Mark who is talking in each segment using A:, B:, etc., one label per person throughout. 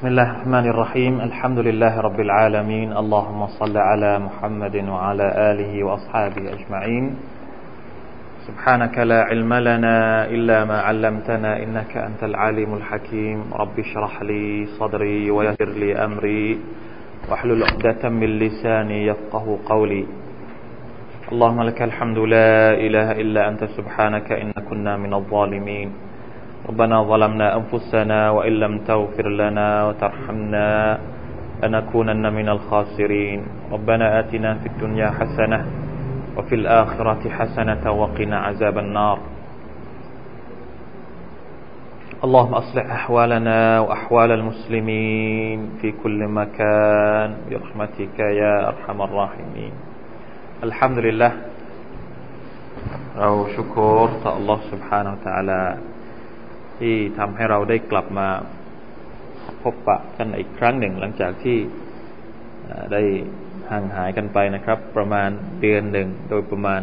A: بسم الله الرحمن الرحيم. الحمد لله رب العالمين. اللهم صل على محمد وعلى آله وأصحابه أجمعين. سبحانك لا علم لنا إلا ما علمتنا إنك أنت العليم الحكيم. رب اشرح لي صدري ويسر لي أمري. واحلل عقدة من لساني يفقه قولي. اللهم لك الحمد. لا إله إلا أنت. سبحانك إن كنا من الظالمين. ربنا ظلمنا أنفسنا وإن لم تغفر لنا وترحمنا لنكونن من الخاسرين. ربنا آتنا في الدنيا حسنة وفي الآخرة حسنة وقنا عذاب النار. اللهم أصلح أحوالنا وأحوال المسلمين في كل مكان برحمتك يا أرحم الراحمين. الحمد لله. أو شكر. الله سبحانه وتعالى ที่ทำให้เราได้กลับมาพบปะกันอีกครั้งหนึ่ง หลังจากที่ได้ห่างหายกันไปนะครับ ประมาณเดือนหนึ่งโดยประมาณ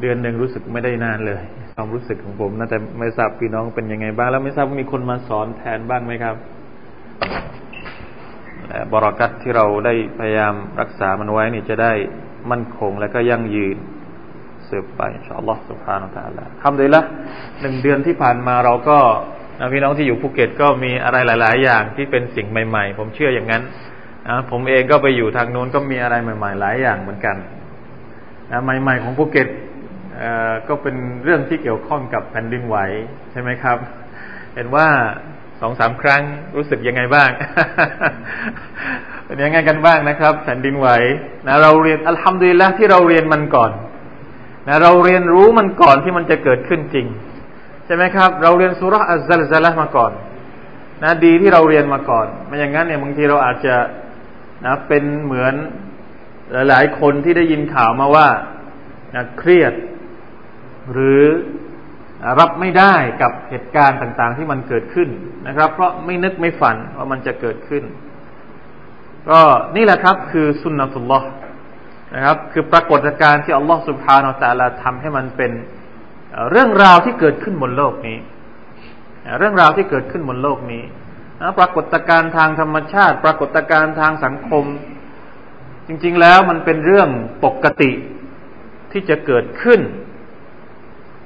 A: เดือนหนึ่งรู้สึกไม่ได้นานเลย ความรู้สึกของผมนะแต่ไม่ทราบพี่น้องเป็นยังไงบ้าง แล้วไม่ทราบมีคนมาสอนแทนบ้างไหมครับบรากัตที่เราได้พยายามรักษามันไว้นี่จะได้มั่นคงและก็ยั่งยืน สืบไปอินชาอัลลอฮฺสุบฮานาอัลลอฮฺทำเลยละหนึ่งเดือนที่ผ่านมาเราก็พี่น้องที่อยู่ภูเก็ตก็มีอะไรหลาย ๆ อย่างที่เป็นสิ่งใหม่ ๆ ผมเชื่ออย่างนั้นนะผมเองก็ไปอยู่ทางโน้นก็มีอะไรใหม่ ๆ หลายอย่างเหมือนกันนะใหม่ ๆ ของภูเก็ตก็เป็นเรื่องที่เกี่ยวข้องกับแผ่นดินไหวใช่ไหมครับ เห็นว่าสองสามครั้งรู้สึกยังไงบ้าง เป็นยังไงกันบ้างนะครับ แผ่นดินไหวนะเราเรียนอัลฮัมดุลิลละที่เราเรียนมันก่อน นะเราเรียนรู้มันก่อนที่มันจะเกิดขึ้นจริง ใช่ไหมครับ เราเรียนสุรอัลซัลซัลมาก่อนนะดีที่เราเรียนมาก่อนไม่อย่างนั้นเนี่ยบางทีเราอาจจะนะเป็นเหมือนหลายๆ คนที่ได้ยินข่าวมาว่านะเครียด หรือรับไม่ได้กับเหตุการณ์ต่างๆ ที่มันเกิดขึ้นนะครับ เพราะไม่นึกไม่ฝันว่ามันจะเกิดขึ้น ก็นี่แหละครับคือสุนนะตุลลอฮ์ นะครับ คือปรากฏการณ์ที่อัลลอฮ์สุบฮานาอัลลอฮทำให้มันเป็นเรื่องราวที่เกิดขึ้นบนโลกนี้ เรื่องราวที่เกิดขึ้นบนโลกนี้ปรากฏการณ์ทางธรรมชาติ ปรากฏการณ์ทางสังคม จริง ๆ แล้วมันเป็นเรื่องปกติที่จะเกิดขึ้น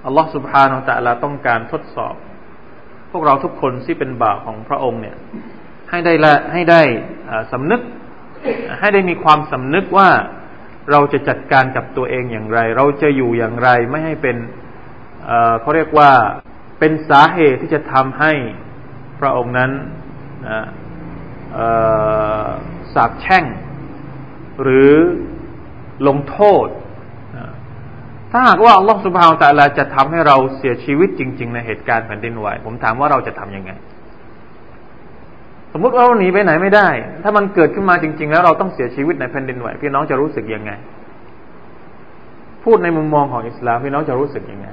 A: อัลลอฮ์สุบฮานาอัลลอฮต้องการทดสอบ พวกเราทุกคนที่เป็นบ่าวของพระองค์เนี่ย ให้ได้ละให้ได้สำนึก ให้ได้มีความสำนึกว่า เราจะจัดการกับตัวเองอย่างไร เราจะอยู่อย่างไรไม่ให้เป็นเขาเรียกว่าเป็นสาเหตุที่จะทำให้พระองค์นั้นสาบแช่ง หรือลงโทษ ถ้าหากว่าอัลลอฮฺสุบฮาวตะลาจะทำให้เราเสียชีวิตจริง ๆ ในเหตุการณ์แผ่นดินไหวผมถามว่าเราจะทำยังไง มมุติว่าเราหนีไปไหนไม่ได้ ถ้ามันเกิดขึ้นมาจริง ๆ แล้วเราต้องเสียชีวิตในแผ่นดินไหวพี่น้องจะรู้สึกยังไง พูดในมุมมองของอิสลามพี่น้องจะรู้สึกยังไง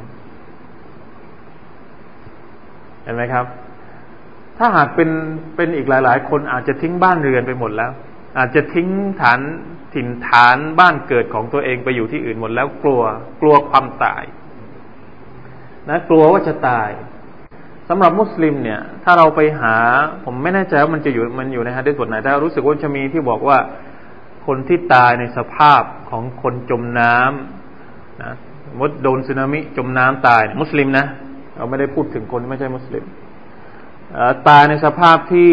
A: เห็นไหมครับ ถ้าหากเป็นเป็นอีกหลาย ๆ คนอาจจะทิ้งบ้านเรือนไปหมดแล้ว อาจจะทิ้งฐานถิ่นฐานบ้านเกิดของตัวเองไปอยู่ที่อื่นหมดแล้วกลัว กลัวความตาย นะ กลัวว่าจะตาย สำหรับมุสลิมเนี่ย ถ้าเราไปหา ผมไม่แน่ใจว่ามันจะอยู่มันอยู่ในฮะดีษบทไหนแต่รู้สึกว่าจะมีที่บอกว่าคนที่ตายในสภาพของคนจมน้ำนะมดโดนสึนามิจมน้ำตายมุสลิมนะเราไม่ได้พูดถึงคนไม่ใช่มุสลิมตายในสภาพที่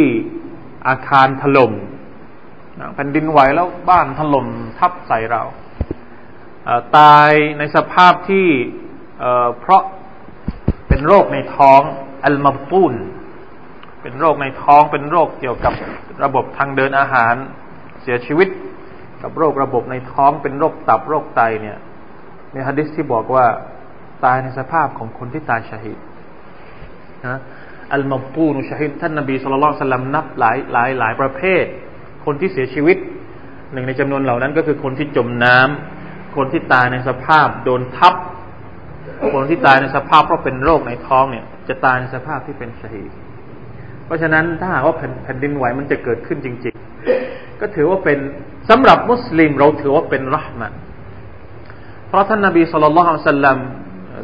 A: อาคารถล่มแผ่นดินไหวแล้วบ้านถล่มทับใส่เราตายในสภาพที่เพราะเป็นโรคในท้อง อัลมาปูนเป็นโรคในท้องเป็นโรคเกี่ยวกับระบบทางเดินอาหารเสียชีวิต กับโรคระบบในท้องเป็นโรคตับโรคไตเนี่ยในฮะดิษที่บอกว่าตายในสภาพของคนที่ตายชาฮิดนะอัลมาปูนชาฮิดท่านนบีสุลต่านสัลลัมนับหลายหลายหลายประเภท คนที่เสียชีวิต หนึ่งในจำนวนเหล่านั้นก็คือคนที่จมน้ำคนที่ตายในสภาพโดนทับ คนที่ตายในสภาพเพราะเป็นโรคในท้องเนี่ย จะตายในสภาพที่เป็นชาฮิดเพราะฉะนั้นถ้าหากว่าแผ่นดินไหวมันจะเกิดขึ้นจริง ๆ ก็ถือว่าเป็นสำหรับมุสลิมเราถือว่าเป็นรหมะเพราะท่านนบีสุลต่านสัลลัม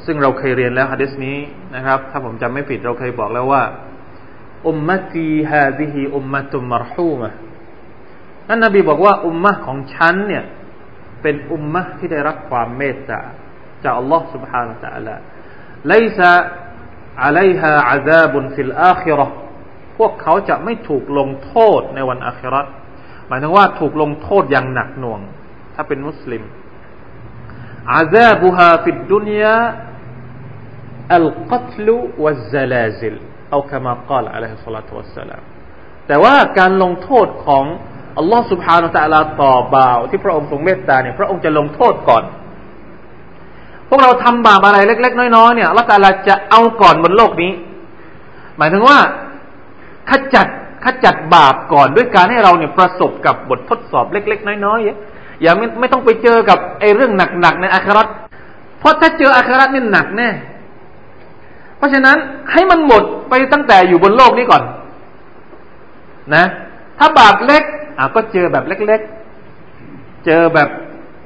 A: ซึ่งเราเคยเรียนแล้วฮะดิษนี้นะครับ ถ้าผมจำไม่ผิดเราเคยบอกแล้วว่าอุมมะตีฮาดิฮิอุมมะตุมมรฮูมะนั่นนบีบอกว่าอุมมะของฉันเนี่ยเป็นอุมมะที่ได้รับความเมตตา จากอัลลอฮ์ سبحانه และ تعالى ليس عليها عذاب في الآخرة พวกเขาจะไม่ถูกลงโทษในวันอาคราหมายถึงว่าถูกลงโทษอย่างหนักหน่วง ถ้าเป็นมุสลิมอาซาบุฮาฟิดดุนยาอัลกัตลุวัซลาซิลเอาคำกล่าวอะลัยฮิสสลาตุวัสสลามแต่ว่าการลงโทษของอัลลอฮ์ سبحانه และ تعالى ต่อบ่าวที่พระองค์ทรงเมตตาเนี่ยพระองค์จะลงโทษก่อน พวกเราทำบาปอะไรเล็ก ๆ น้อยๆเนี่ยอัลลอฮ์ تعالىจะเอาก่อนบนโลกนี้ หมายถึงว่าขจัดขจัดบาปก่อนด้วยการให้เราเนี่ยประสบกับบททดสอบเล็ก ๆ น้อยๆอย่าไม่ไม่ต้องไปเจอกับไอ้เรื่องหนักๆในอาคราตเพราะถ้าเจออาคราตนี่หนักแน่เพราะฉะนั้นให้มันหมดไปตั้งแต่อยู่บนโลกนี้ก่อน นะ ถ้าบาปเล็กอะก็เจอแบบเล็ก ๆ เจอแบบ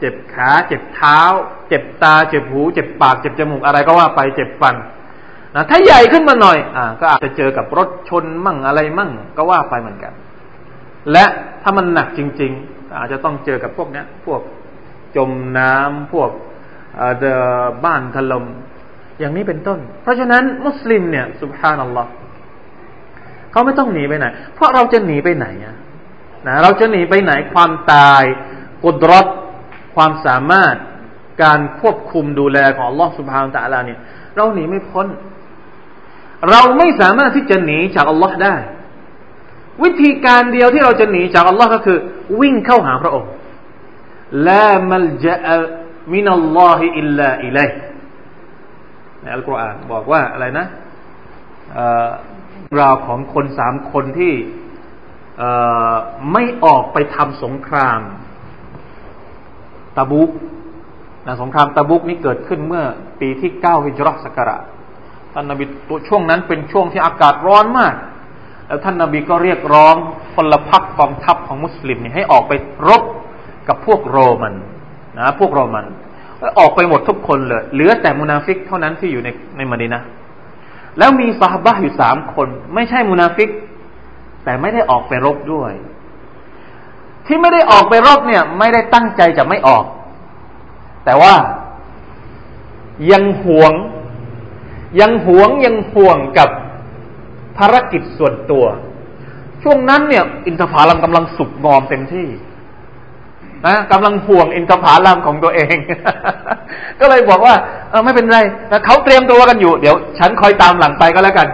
A: เจ็บขาเจ็บเท้า เจ็บตา เจ็บหู เจ็บปาก เจ็บจมูกอะไรก็ว่าไปเจ็บฟันนะถ้าใหญ่ขึ้นมาหน่อยอ่าก็อาจจะเจอกับรถชนมั่งอะไรมั่งก็ว่าไปเหมือนกัน และถ้ามันหนักจริงๆ อาจจะต้องเจอกับพวกเนี้ย พวกจมน้ำพวกเดบ้านถลม่มอย่างนี้เป็นต้น เพราะฉะนั้นมุสลิมเนี่ยสุบฮานัลลอฮ์เขาไม่ต้องหนีไปไหน เพราะเราจะหนีไปไหนนะเราจะหนีไปไหนความตายกุดรถ ความสามารถการควบคุมดูแลของอัลลอฮ์สุบฮานตะลาเนี่ย เราหนีไม่พ้น เราไม่สามารถที่จะหนีจากอัลลอฮ์ได้ วิธีการเดียวที่เราจะหนีจากอัลลอฮ์ก็คือ วิ่งเข้าหาพระองค์ลามัลจะมินัลลอฮิอิลลาอิลัยในอัลกุรอานบอกว่าอะไรนะราวของคนสามคนที่ไม่ออกไปทำสงคราม ตะบุกนะสงครามตะบุกนี้เกิดขึ้นเมื่อปีที่เก้าฮิจเราะห์ศักราชท่านนบีตัวช่วงนั้นเป็นช่วงที่อากาศร้อนมาก แล้วท่านนบีก็เรียกร้องพลพรรคกองทัพของมุสลิมเนี่ยให้ออกไปรบกับพวกโรมันนะพวกโรมัน ออกไปหมดทุกคนเลย เหลือแต่มุนาฟิกเท่านั้นที่อยู่ในในมะดีนะฮ์แล้วมีซอฮาบะฮ์อยู่สามคน ไม่ใช่มุนาฟิก แต่ไม่ได้ออกไปรบด้วย ที่ไม่ได้ออกไปรบเนี่ย ไม่ได้ตั้งใจจะไม่ออก แต่ว่ายังหวง ยังหวงยังห่วงกับภารกิจส่วนตัว ช่วงนั้นเนี่ย อินทผลัมกำลังสุกงอมเต็มที่นะกำลังห่วงอินทผลัมของตัวเอง ก็เลยบอกว่าเออไม่เป็นไรนะเขาเตรียมตัวกันอยู่ เดี๋ยว ฉันคอยตามหลังไปก็แล้วกัน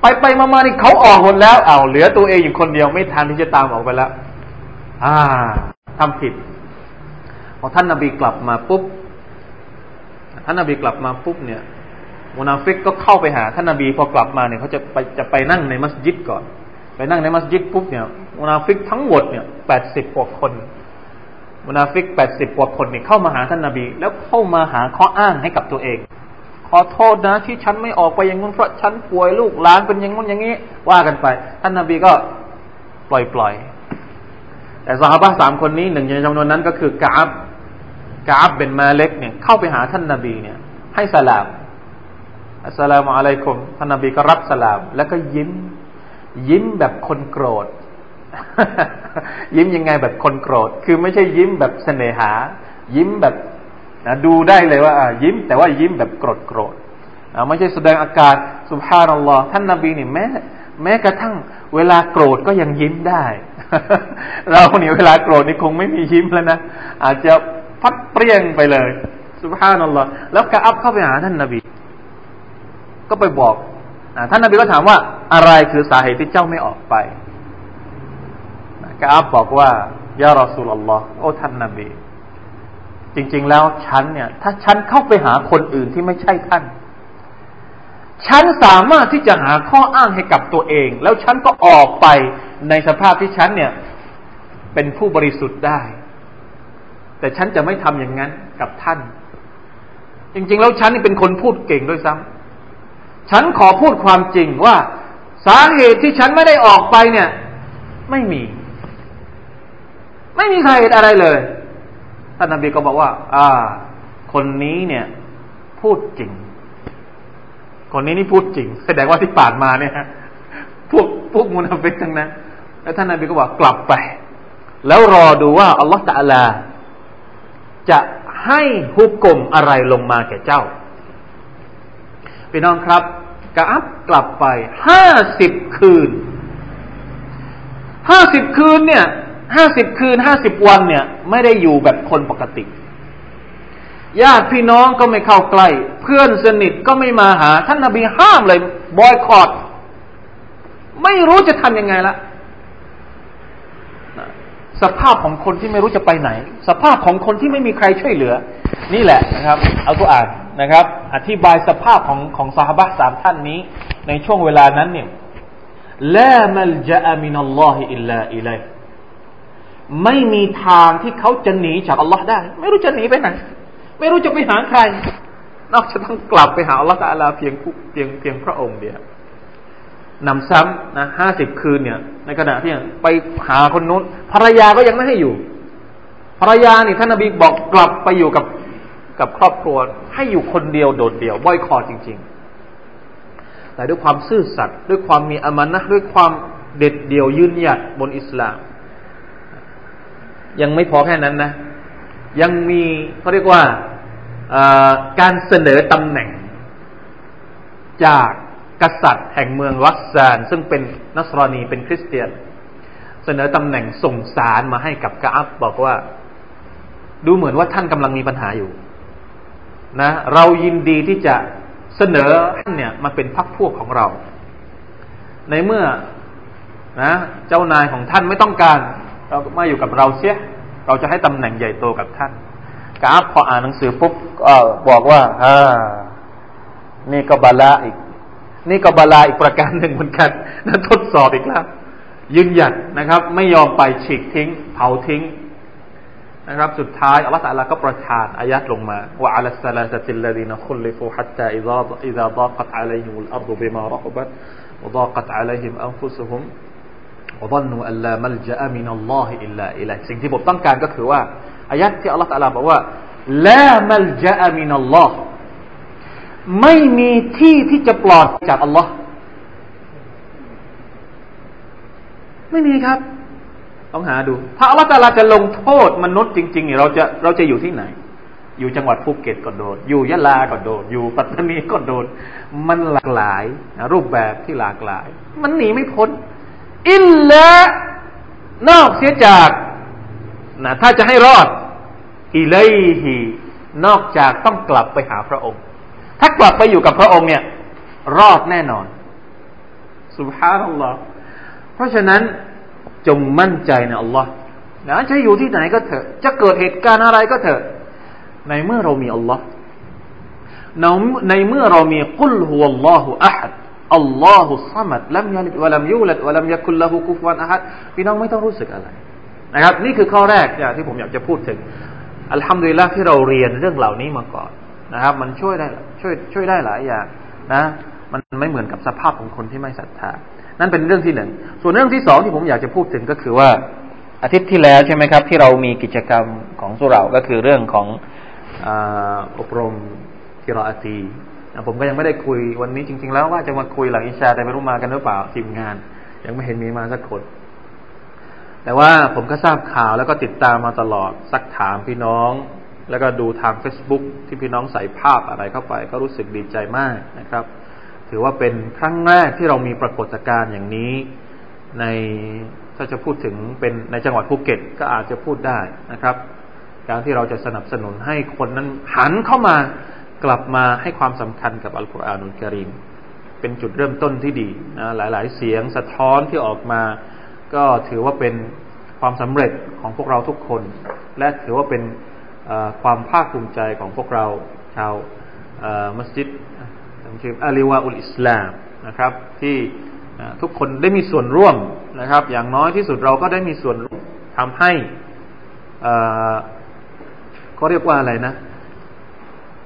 A: ไปไปมามานี่เขาออกหมดแล้วเอาเหลือตัวเองอยู่คนเดียวไม่ทันที่จะตามออกไปแล้ว อ่าทำผิดพอท่านนาบีกลับมาปุ๊บท่านนาบีกลับมาปุ๊บเนี่ยมุนาฟิกก็เข้าไปหาท่านนาบีพอกลับมาเนี่ยเขาจะไปจะไปนั่งในมัสยิดก่อน ไปนั่งในมัสยิดปุ๊บเนี่ยมุนาฟิกทั้งหมดเนี่ยแปดสิบกว่าคนมุนาฟิกแปดสิบกว่าคนเนี่ยเข้ามาหาท่านนาบี แล้วเข้ามาหาข้ออ้างให้กับตัวเอง ขอโทษนะที่ฉันไม่ออกไปอย่างนู้นเพราะฉันป่วยลูกหลานเป็นอย่างนู้นอย่างนี้ ว่ากันไป ท่านนาบีก็ปล่อยปล่อย แต่สหายสามคนนี้หนึ่งในจำนวนนั้นก็คือกาบกาบเป็นมาเล็กเนี่ยเข้าไปหาท่านนาบีเนี่ย ให้สลามอัสสลามุอะลัยกุมท่านนาบีก็รับสลาม แล้วก็ยิ้ม ยิ้มแบบคนโกรธ ยิ้มยังไงแบบคนโกรธ คือไม่ใช่ยิ้มแบบเสน่หา ยิ้มแบบนะดูได้เลยว่ายิ้ม แต่ว่ายิ้มแบบโกรธโกรธไม่ใช่แสดงอาการสุภาพนัลลอฮ์ท่านนาบีนี่แม้แม้กระทั่งเวลาโกรธก็ยังยิ้มได้ เราเนี่ยเวลาโกรธนี่คงไม่มียิ้มแล้วนะอาจจะพัดเปรี้ยงไปเลย สุภาพนัลลอฮ์แล้วกะอับเข้าไปหาท่านนาบี ก็ไปบอกท่านนาบีก็ถามว่าอะไรคือสาเหตุที่เจ้าไม่ออกไปกาบบอกว่ายารอสูลลอฮ์โอ้ท่านนบี จริง ๆ แล้วฉันเนี่ย ถ้าฉันเข้าไปหาคนอื่นที่ไม่ใช่ท่านฉันสามารถที่จะหาข้ออ้างให้กับตัวเอง แล้วฉันก็ออกไป ในสภาพที่ฉันเนี่ย เป็นผู้บริสุทธิ์ได้ แต่ฉันจะไม่ทำอย่างนั้นกับท่าน จริง ๆ แล้วฉันนี่เป็นคนพูดเก่งด้วยซ้ำฉันขอพูดความจริงว่าสาเหตุที่ฉันไม่ได้ออกไปเนี่ย ไม่มี ไม่มีใครเห็นอะไรเลยท่านนบีก็บอกว่า อ่า คนนี้เนี่ย พูดจริง คนนี้นี่พูดจริง แสดงว่าที่ผ่านมาเนี่ยพวกพวกมุนาฟิกทั้งนั้น แล้วท่านนบีก็บอกกลับไป แล้วรอดูว่าอัลลอฮฺตะลา จะให้ฮุกกลมอะไรลงมาแก่เจ้าพี่น้องครับกะอับกลับไปห้าสิบคืนห้าสิบคืนเนี่ยห้าสิบคืนห้าสิบวันเนี่ย ไม่ได้อยู่แบบคนปกติญาติพี่น้องก็ไม่เข้าใกล้ เพื่อนสนิทก็ไม่มาหา ท่านนาบีห้ามเลยบอยคอรดไม่รู้จะทำยังไงละ สภาพของคนที่ไม่รู้จะไปไหน สภาพของคนที่ไม่มีใครช่วยเหลือ นี่แหละนะครับเอาตัวอ่านนะครับ อธิบายสภาพของของสาบะสามท่านนี้ ในช่วงเวลานั้นเนี่ยละมัลจามินัลลอฮิอิลลาอิลัยไม่มีทางที่เขาจะหนีจากอัลลอฮ์ได้ ไม่รู้จะหนีไปไหน ไม่รู้จะไปหาใคร นอกจากต้องกลับไปหาอัลลอฮ์ตาลาเพียงเพียงเพียงพระองค์เดียว นำซ้ำนะห้าสิบคืนเนี่ย ในขณะที่ไปหาคนนู้นภรรยาก็ยังไม่ให้อยู่ ภรรยานี่ท่านนบีบอกกลับไปอยู่กับกับครอบครัว ให้อยู่คนเดียวโดดเดี่ยวบ่อยคอจริง ๆ แต่ด้วยความซื่อสัตย์ด้วยความมีอามานะด้วยความเด็ดเดี่ยวยืนหยัดบนอิสลาม ยังไม่พอแค่นั้นนะ ยังมีเขาเรียกว่าการเสนอตำแหน่งจาก กษัตริย์แห่งเมืองวัสซาน ซึ่งเป็นนัสรอนีเป็นคริสเตียน เสนอตำแหน่งส่งสารมาให้กับกาอับบอกว่า ดูเหมือนว่าท่านกำลังมีปัญหาอยู่ นะ เรายินดีที่จะเสนอท่านเนี่ยมาเป็นพักพวกของเรา ในเมื่อนะ เจ้านายของท่านไม่ต้องการ เรามาอยู่กับเราเสียเราจะให้ตำแหน่งใหญ่โตกับท่านกาอับพออ่านหนังสือปุ๊บก็บอกว่าอ่านี่ก็บาลาอีก นี่ก็บาลาอีกประการหนึ่งเหมือนกันนะทดสอบอีกแล้ว ยืนหยัดนะครับ ไม่ยอมไปฉีกทิ้ง เผาทิ้งนะครับ สุดท้ายอัลลอฮฺตะอาลาก็ประทานอายัดลงมาว่าوعلى الثلاثة الذين خلفوا حتى إذا إذا ضاقت عليهم الأرض بما رحبت وضاقت عليهم أنفسهم وظنوا أن لا ملجأ من الله إلا إليه สิ่งที่ผมต้องการก็คือว่าอายัดที่อัลลอฮฺสัลลาบอกว่าลามัลจามินัลลอฮ์ ไม่มีที่ที่จะปลอดจากอัลลอฮ์ไม่มีครับ ต้องหาดู ถ้าอัลลอฮ์ตาลาจะลงโทษมนุษย์จริงๆเนี่ยเราจะเราจะอยู่ที่ไหน อยู่จังหวัดภูเก็ตก็โดน อยู่ยะลาก็โดน อยู่ปัตตานีก็โดน มันหลากหลายนะรูปแบบที่หลากหลาย มันหนีไม่พ้น อิลละนอกเสียจากนะถ้าจะให้รอดอิเลฮีนอกจากต้องกลับไปหาพระองค์ ถ้ากลับไปอยู่กับพระองค์เนี่ย รอดแน่นอนสุบฮานัลลอฮ์เพราะฉะนั้นจงมั่นใจในอัลลอฮ์นะจะอยู่ที่ไหนก็เถอะ จะเกิดเหตุการณ์อะไรก็เถอะ ในเมื่อเรามีอัลลอฮ์ในเมื่อเรามีกุลฮุวัลลอฮุอะฮัดอัลลอฮุซัมัดลัมยาลิดวะลัมยูลัดวะลัมยะคุลละหูกุฟวันอะฮัดพี่น้องไม่ต้องรู้สึกอะไรนะครับ นี่คือข้อแรกที่ผมอยากจะพูดถึง อัลฮัมดุลิลละที่เราเรียนเรื่องเหล่านี้มาก่อน นะครับ มันช่วยได้ช่วยช่วยได้หลายอย่างนะ มันไม่เหมือนกับสภาพของคนที่ไม่ศรัทธา นั่นเป็นเรื่องที่หนึ่ง ส่วนเรื่องที่สองที่ผมอยากจะพูดถึงก็คือว่าอาทิตย์ที่แล้วใช่ไหมครับ ที่เรามีกิจกรรมของสุเราก็คือเรื่องของอบรมกิรออตีผมก็ยังไม่ได้คุยวันนี้จริง ๆ แล้วว่าจะมาคุยหลังอิชาแต่ไม่รู้มากันหรือเปล่าทีมงาน ยังไม่เห็นมีมาสักคนแต่ว่าผมก็ทราบข่าวแล้วก็ติดตามมาตลอดซักถามพี่น้อง แล้วก็ดูทาง Facebook ที่พี่น้องใส่ภาพอะไรเข้าไป ก็รู้สึกดีใจมากนะครับ ถือว่าเป็นครั้งแรกที่เรามีปรากฏการณ์อย่างนี้ ในถ้าจะพูดถึงเป็นในจังหวัดภูเก็ตก็อาจจะพูดได้นะครับ การที่เราจะสนับสนุนให้คนนั้นหันเข้ามากลับมาให้ความสำคัญกับอัลกุรอานุลกริมเป็นจุดเริ่มต้นที่ดีนะหลาย ๆ เสียงสะท้อนที่ออกมา ก็ถือว่าเป็นความสำเร็จของพวกเราทุกคน และถือว่าเป็น ความภาคภูมิใจของพวกเราชาวมัสยิดอาลีวาอุลอิสลามนะครับ ที่ทุกคนได้มีส่วนร่วมนะครับ อย่างน้อยที่สุดเราก็ได้มีส่วนทำให้เขาเรียกว่าอะไรนะ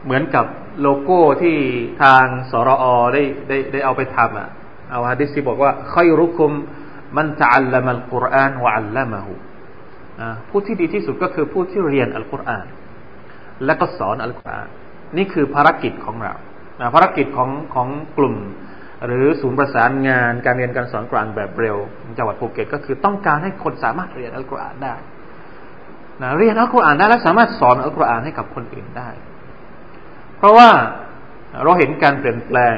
A: เหมือนกับโลโก้ที่ทางสรอได้ได้ได้เอาไปทำอะเอาฮะดิษที่บอกว่าค่อยรุคุมมันจะอัลลมัลกุรอานวะอัลลมะฮู ผู้ที่ดีที่สุดก็คือผู้ที่เรียนอัลกุรอาน และก็สอนอัลกุรอาน นี่คือภารกิจของเราภารกิจของของกลุ่ม หรือศูนย์ประสานงานการเรียนการสอนกุรอานแบบเร็วจังหวัดภูเก็ตก็คือต้องการให้คนสามารถเรียนอัลกุรอานได้นะเรียนอัลกุรอานได้และสามารถสอนอัลกุรอานให้กับคนอื่นได้ เพราะว่าเราเห็นการเปลี่ยนแปลง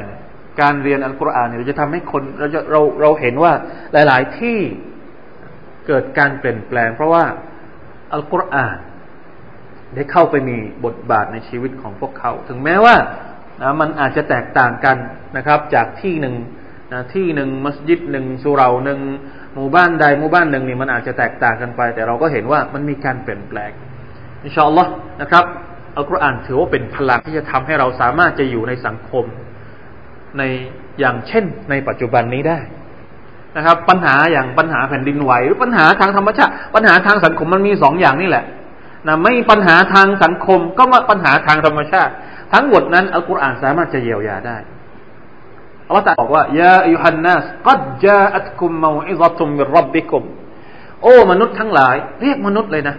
A: การเรียนอัลกุรอานเนี่ยจะทำให้คนเราจะเราเราเห็นว่าหลาย ๆ ที่ เกิดการเปลี่ยนแปลง เพราะว่าอัลกุรอานได้เข้าไปมีบทบาทในชีวิตของพวกเขา ถึงแม้ว่านะมันอาจจะแตกต่างกันนะครับ จากที่หนึ่งนะที่หนึ่งมัสยิดหนึ่งสุเราหนึ่งหมู่บ้านใดหมู่บ้านหนึ่งนี่มันอาจจะแตกต่างกันไป แต่เราก็เห็นว่ามันมีการเปลี่ยนแปลงอินชาอัลลอฮ์นะครับอัลกุรอานถือว่าเป็นพลังที่จะทำให้เราสามารถจะอยู่ในสังคมในอย่างเช่นในปัจจุบันนี้ได้ นะครับ ปัญหาอย่างปัญหาแผ่นดินไหว หรือปัญหาทางธรรมชาติปัญหาทางสังคมมันมีสองอย่างนี่แหละนะไม่ปัญหาทางสังคมก็มาปัญหาทางธรรมชาติ ทั้งหมดนั้นอัลกุรอานสามารถจะเยียวยาได้อัลลอฮฺตรัสบอกว่ายาอิฮันนัสกัดจาอัตคุมมาอิซตุมมิรับบิคุมโอ้มนุษย์ทั้งหลาย เรียกมนุษย์เลยนะ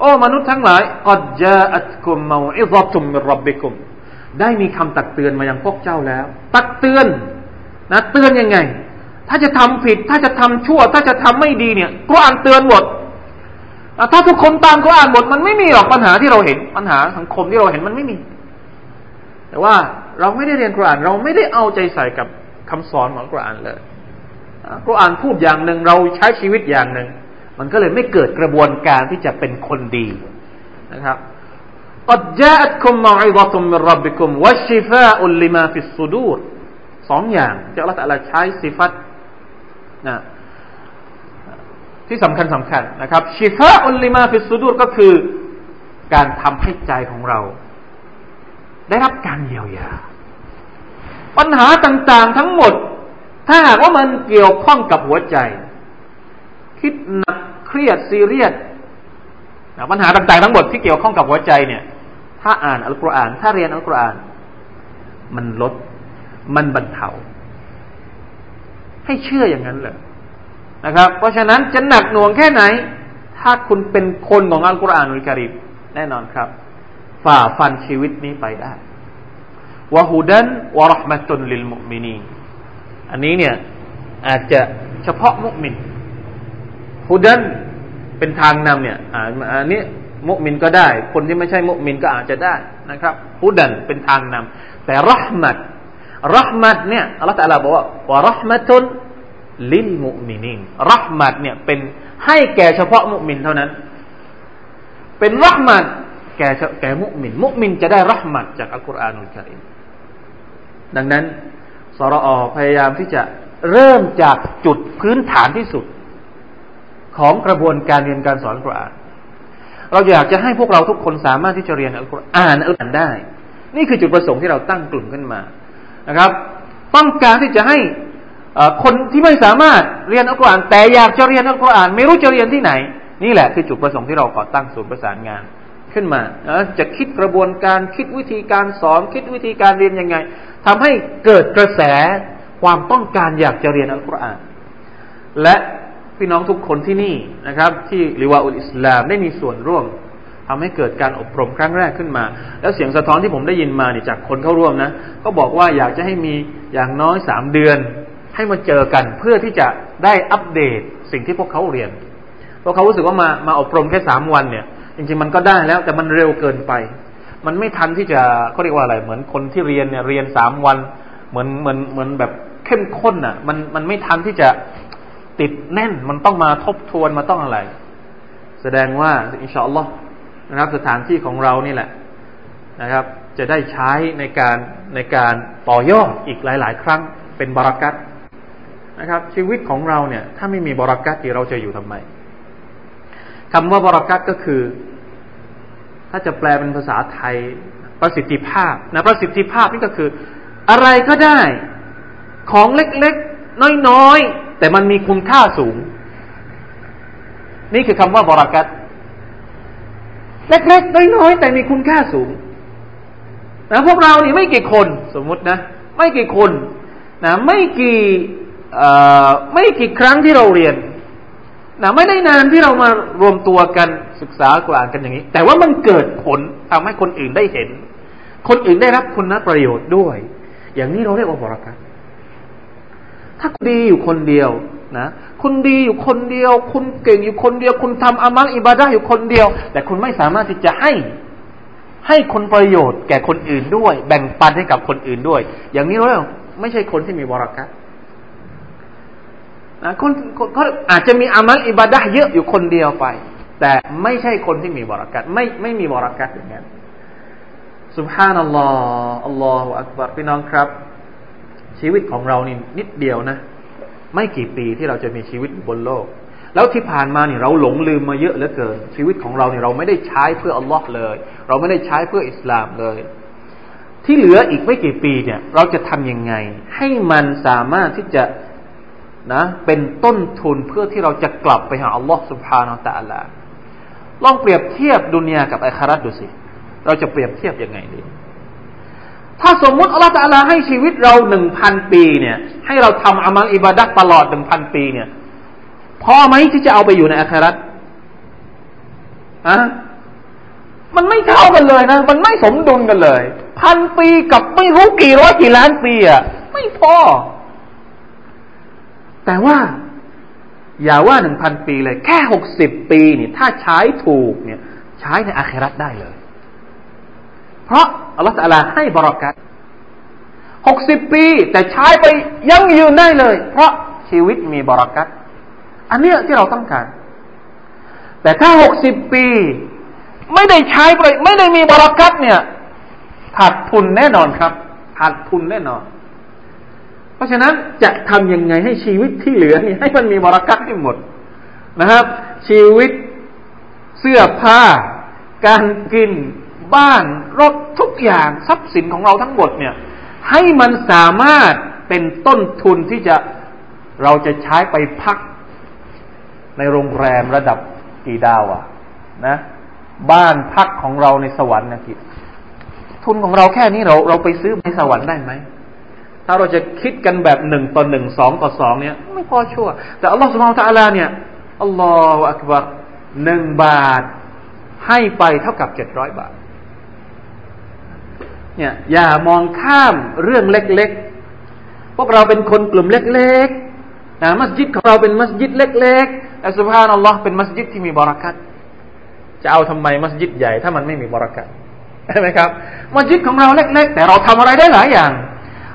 A: โอ้มนุษย์ทั้งหลายกัดจาอัตคุมมาอิซตุมมิรับบิคุมได้มีคำตักเตือนมายังพวกเจ้าแล้ว ตักเตือนนะเตือนยังไง ถ้าจะทำผิด ถ้าจะทำชั่ว ถ้าจะทำไม่ดีเนี่ยกุรอานเตือนหมดถ้าทุกคนตามกุรอานหมดมันไม่มีหรอกปัญหาที่เราเห็น ปัญหาสังคมที่เราเห็นมันไม่มี แต่ว่าเราไม่ได้เรียนกุรอาน เราไม่ได้เอาใจใส่กับคำสอนของกุรอานเลยกุรอานพูดอย่างหนึ่งเราใช้ชีวิตอย่างหนึ่งมันก็เลยไม่เกิดกระบวนการที่จะเป็นคนดีนะครับ قد جاءتكم موعظة من ربكم والشفاء لما في الصدور สองอย่างที่อัลลอฮฺใช้สิฟัต นะที่สำคัญสำคัญนะครับشفاء لما في الصدور ก็คือการทำให้ใจของเรา ได้รับการเยียวยา ปัญหาต่างๆทั้งหมด ถ้าหากว่ามันเกี่ยวข้องกับหัวใจ คิดหนักเครียดซีเรียสปัญหาต่างๆทั้งหมดที่เกี่ยวข้องกับหัวใจเนี่ย ถ้าอ่านอัลกุรอาน ถ้าเรียนอัลกุรอาน มันลด มันบรรเทา ให้เชื่ออย่างนั้นเลยนะครับ เพราะฉะนั้นจะหนักหน่วงแค่ไหน ถ้าคุณเป็นคนของอัลกุรอานอุลกิริมแน่นอนครับ ฝ่าฟันชีวิตนี้ไปได้วะฮูดันวะรหมะตุนลิลมุมินีอันนี้เนี่ยอาจจะเฉพาะมุมินฮูดันเป็นทางนำเนี่ยอันนี้มุมินก็ได้ คนที่ไม่ใช่มุมินก็อาจจะได้นะครับฮูดันเป็นทางนำแต่รหมัด รหมัดเนี่ยอัลลอฮฺตะลาบอกว่าวะรหมะตุนลิลมุมินินรักมัดเนี่ยเป็นให้แก่เฉพาะมุมินเท่านั้น เป็นรักมัดแก่แก่มุมิน มุมินจะได้รักมัดจากอัลกุรอานุลกิริมดังนั้นสรอพยายามที่จะเริ่มจากจุดพื้นฐานที่สุด ของกระบวนการเรียนการสอนอัลกุรอาน เราอยากจะให้พวกเราทุกคนสามารถที่จะเรียนอัลกุรอานอัลกุรอานได้ นี่คือจุดประสงค์ที่เราตั้งกลุ่มขึ้นมา นะครับ ต้องการที่จะให้คนที่ไม่สามารถเรียนอัลกุรอานแต่อยากจะเรียนอัลกุรอานไม่รู้จะเรียนที่ไหน นี่แหละคือจุดประสงค์ที่เราก่อตั้งศูนย์ประสานงานขึ้นมาจะคิดกระบวนการคิดวิธีการสอนคิดวิธีการเรียนยังไงทำให้เกิดกระแสความต้องการอยากจะเรียนอัลกุรอาน และพี่น้องทุกคนที่นี่นะครับ ที่ริวาอุลอิสลามได้มีส่วนร่วม ทำให้เกิดการอบรมครั้งแรกขึ้นมา แล้วเสียงสะท้อนที่ผมได้ยินมาเนี่ยจากคนเข้าร่วมนะ ก็บอกว่าอยากจะให้มีอย่างน้อยสามเดือน ให้มาเจอกันเพื่อที่จะได้อัปเดตสิ่งที่พวกเขาเรียนเพราะเขารู้สึกว่ามามาอบรมแค่สามวันเนี่ย จริงๆมันก็ได้แล้วแต่มันเร็วเกินไป มันไม่ทันที่จะเขาเรียกว่าอะไร เหมือนคนที่เรียนเนี่ยเรียนสามวัน เหมือนเหมือนเหมือนแบบเข้มข้นอะ มันมันไม่ทันที่จะติดแน่น มันต้องมาทบทวนมาต้องอะไร แสดงว่าอินชาอัลลอฮ์ นะครับสถานที่ของเรานี่แหละนะครับ จะได้ใช้ในการในการต่อยอดอีกหลาย ๆ ครั้งเป็นบารักัตนะครับ ชีวิตของเราเนี่ย ถ้าไม่มีบรากัตที่เราจะอยู่ทำไมคำว่าบรากัตก็คือ ถ้าจะแปลเป็นภาษาไทยประสิทธิภาพนะประสิทธิภาพนี่ก็คือ อะไรก็ได้ของเล็กๆ น้อยๆ แต่มันมีคุณค่าสูง นี่คือคำว่าบรากัต เล็กๆน้อยๆแต่มีคุณค่าสูงนะพวกเรานี่ไม่กี่คนสมมุตินะ ไม่กี่คนนะไม่กี่ไม่กี่ครั้งที่เราเรียนนะไม่ได้นานที่เรามารวมตัวกันศึกษากลานกันอย่างนี้ แต่ว่ามันเกิดผลทำให้คนอื่นได้เห็น คนอื่นได้รับคุณประโยชน์ด้วย อย่างนี้เราเรียกว่าบรักัตถ้าดีอยู่คนเดียวนะ คุณดีอยู่คนเดียว คุณเก่งอยู่คนเดียว คุณทำอามัลอิบาดะอยู่คนเดียว แต่คุณไม่สามารถที่จะให้ให้คนประโยชน์แก่คนอื่นด้วย แบ่งปันให้กับคนอื่นด้วย อย่างนี้เราไม่ใช่คนที่มีบรักัตนะคนเขาอาจจะมีอามัลอิบาดะเยอะอยู่คนเดียวไป แต่ไม่ใช่คนที่มีบรักัตไม่ไม่มีบรักัตอย่างนั้นสุบฮานัลลอฮ์อัลลอฮฺอักบารพี่น้องครับ ชีวิตของเรานี่นิดเดียวนะ ไม่กี่ปีที่เราจะมีชีวิตบนโลก แล้วที่ผ่านมาเนี่ยเราหลงลืมมาเยอะเหลือเกิน ชีวิตของเราเนี่ยเราไม่ได้ใช้เพื่ออัลลอฮ์เลย เราไม่ได้ใช้เพื่ออิสลามเลย ที่เหลืออีกไม่กี่ปีเนี่ยเราจะทำยังไง ให้มันสามารถที่จะนะเป็นต้นทุนเพื่อที่เราจะกลับไปหาอัลลอฮ์สุบฮานาอัลลอฮ์ลองเปรียบเทียบดุนยากับอัคราตดูสิ เราจะเปรียบเทียบยังไงดี ถ้าสมมุติอัลลอฮฺตะลาให้ชีวิตเราหนึ่งพันปีเนี่ย ให้เราทำอามัลอิบาดัตตลอดหนึ่งพันปีเนี่ยพอไหมที่จะเอาไปอยู่ในอัคราตอะมันไม่เท่ากันเลยนะ มันไม่สมดุลกันเลย พันปีกับไม่รู้กี่ร้อยกี่ล้านปีอะไม่พอ แต่ว่า อย่าว่าหนึ่งพันปีเลย แค่หกสิบปีนี่ถ้าใช้ถูกเนี่ย ใช้ในอาคราตได้เลย เพราะอัลลอฮฺตะลาให้บรากัตหกสิบปี แต่ใช้ไปยั่งยืนได้เลย เพราะชีวิตมีบรากัตอันนี้ที่เราต้องการ แต่ถ้าหกสิบปี ไม่ได้ใช้ไปไม่ได้มีบรากัตเนี่ยขาดทุนแน่นอนครับขาดทุนแน่นอน เพราะฉะนั้นจะทำยังไงให้ชีวิตที่เหลือนี่ให้มันมีบรากัตให้หมดนะครับ ชีวิตเสื้อผ้า การกิน บ้านรถทุกอย่างทรัพย์สินของเราทั้งหมดเนี่ย ให้มันสามารถเป็นต้นทุนที่จะเราจะใช้ไปพัก ในโรงแรมระดับกี่ดาวอะนะ บ้านพักของเราในสวรรค์นะคิดทุนของเราแค่นี้เราเราไปซื้อในสวรรค์ได้ไหมถ้าเราจะคิดกันแบบหนึ่งต่อหนึ่งสองต่อสองเนี่ย ไม่พอชั่ว แต่อัลลอฮฺสุบฮานตะอัลาเนี่ยอัลลอฮฺอักบารหนึ่งบาทให้ไปเท่ากับเจ็ดร้อยบาท เนี่ยอย่ามองข้ามเรื่องเล็กๆ พวกเราเป็นคนกลุ่มเล็กๆนะมัสยิดของเราเป็นมัสยิดเล็กๆแต่สุภานัลลอฮ์เป็นมัสยิดที่มีบรารักัตจะเอาทำไมมัสยิดใหญ่ถ้ามันไม่มีบรารักัตใช่ไหมครับ มัสยิดของเราเล็ก ๆ แต่เราทำอะไรได้หลายอย่าง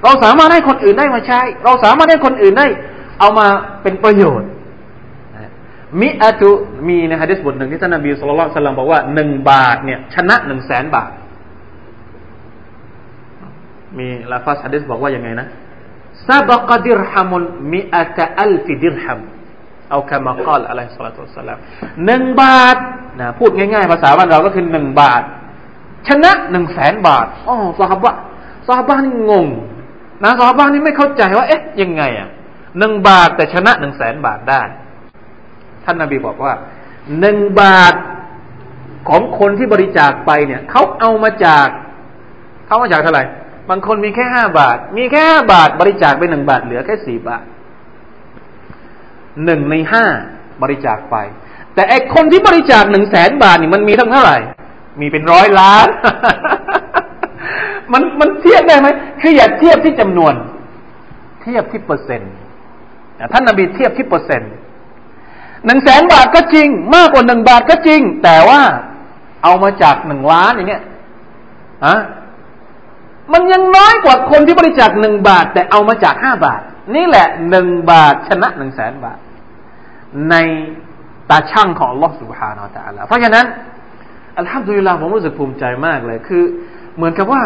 A: เราสามารถให้คนอื่นได้มาใช้ เราสามารถให้คนอื่นได้ เอามาเป็นประโยชน์มิอาตุมีในฮะดิษบทหนึ่งที่ท่านนบีสุลต่านสัลลัมบอกว่าหนึ่งบาทเนี่ยชนะหนึ่งแสนบาท มีลาฟัสฮะดิษบอกว่ายังไงนะซาบกดิรฮัมุนมิอาตอัลฟิดิรฮัมเอาคำมากล่าวอะลัยฮิสลาตุสลามหนึ่งบาทนะพูดง่ายๆ ภาษาบ้านเราก็คือหนึ่งบาท ชนะหนึ่งแสนบาทอ๋อสาบะสาบะนี่งงนะซอบ้างนี่ไม่เข้าใจว่า เอ๊ะยังไงอะหนึ่งบาทแต่ชนะหนึ่งแสนบาทได้ ท่านนาบีบอกว่าหนึ่งบาทของคนที่บริจาคไปเนี่ยเขาเอามาจากเขามาจากเท่าไหร่ บางคนมีแค่ห้าบาท มีแค่ห้าบาท บริจาคไปหนึ่งบาทเหลือแค่สี่บาทหนึ่งในห้าบริจาคไป แต่ไอคนที่บริจาคหนึ่งแสนบาทนี่มันมีทั้งเท่าไหร่ มีเป็นร้อยล้าน มันมันเทียบได้ไหมคืออย่าเทียบที่จำนวน เทียบที่เปอร์เซ็นต์ท่านนบีเทียบที่เปอร์เซ็นต์หนึ่งแสนบาทก็จริง มากกว่าหนึ่งบาทก็จริง แต่ว่าเอามาจากหนึ่งล้านอย่างเงี้ยอะ มันยังน้อยกว่าคนที่บริจาคหนึ่งบาท แต่เอามาจากห้าบาท นี่แหละหนึ่งบาทชนะหนึ่งแสนบาท ในตาช่างของลอสุภานาตะลาเพราะฉะนั้นอัลฮัมดุลิลลาห์ผมรู้สึกภูมิใจมากเลยคือ เหมือนกับว่า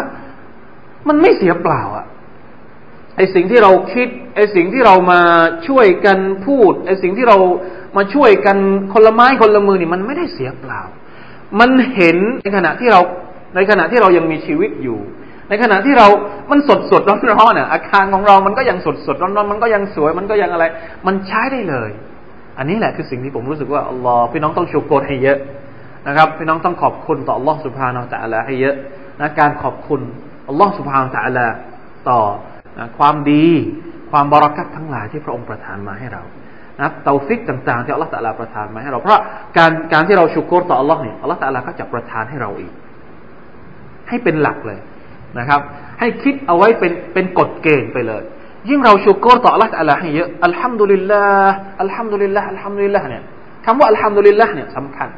A: มันไม่เสียเปล่าอะไอสิ่งที่เราคิดไอสิ่งที่เรามาช่วยกันพูดไอสิ่งที่เรามาช่วยกันคนละไม้คนละมือนี่มันไม่ได้เสียเปล่า มันเห็นในขณะที่เราในขณะที่เรายังมีชีวิตอยู่ ในขณะที่เรา มันสดสดร้อนร้อนอะอาคารของเรา มันก็ยังสดสดร้อนร้อนมันก็ยังสวย มันก็ยังอะไร มันใช้ได้เลย อันนี้แหละคือสิ่งที่ผมรู้สึกว่าอัลลอฮ์พี่น้องต้องชุโกรให้เยอะนะครับ พี่น้องต้องขอบคุณต่ออัลลอฮ์สุบฮานะฮูวะตะอาลาให้เยอะนะการขอบคุณอัลลอฮ์สุบฮานะฮูวะตะอาลาต่อความดี ความบะรอกัตทั้งหลายที่พระองค์ประทานมาให้เรานะเตาฟิกต่างๆที่อัลลอฮ์ตะอาลาประทานมาให้เราเพราะการการที่เราชุกรต่ออัลลอฮ์เนี่ยอัลลอฮ์ตะอาลาก็จะประทานให้เราอีก ให้เป็นหลักเลย นะครับ ให้คิดเอาไว้เป็นเป็นกฎเกณฑ์ไปเลย ยิ่งเราชูกรต่อ Allah อะไรให้เยอะอัลฮัมดุลิลลาห์อัลฮัมดุลิลลาห์อัลฮัมดุลิลลาห์เนี่ยคำว่าอัลฮัมดุลิลลาห์เนี่ยสำคัญ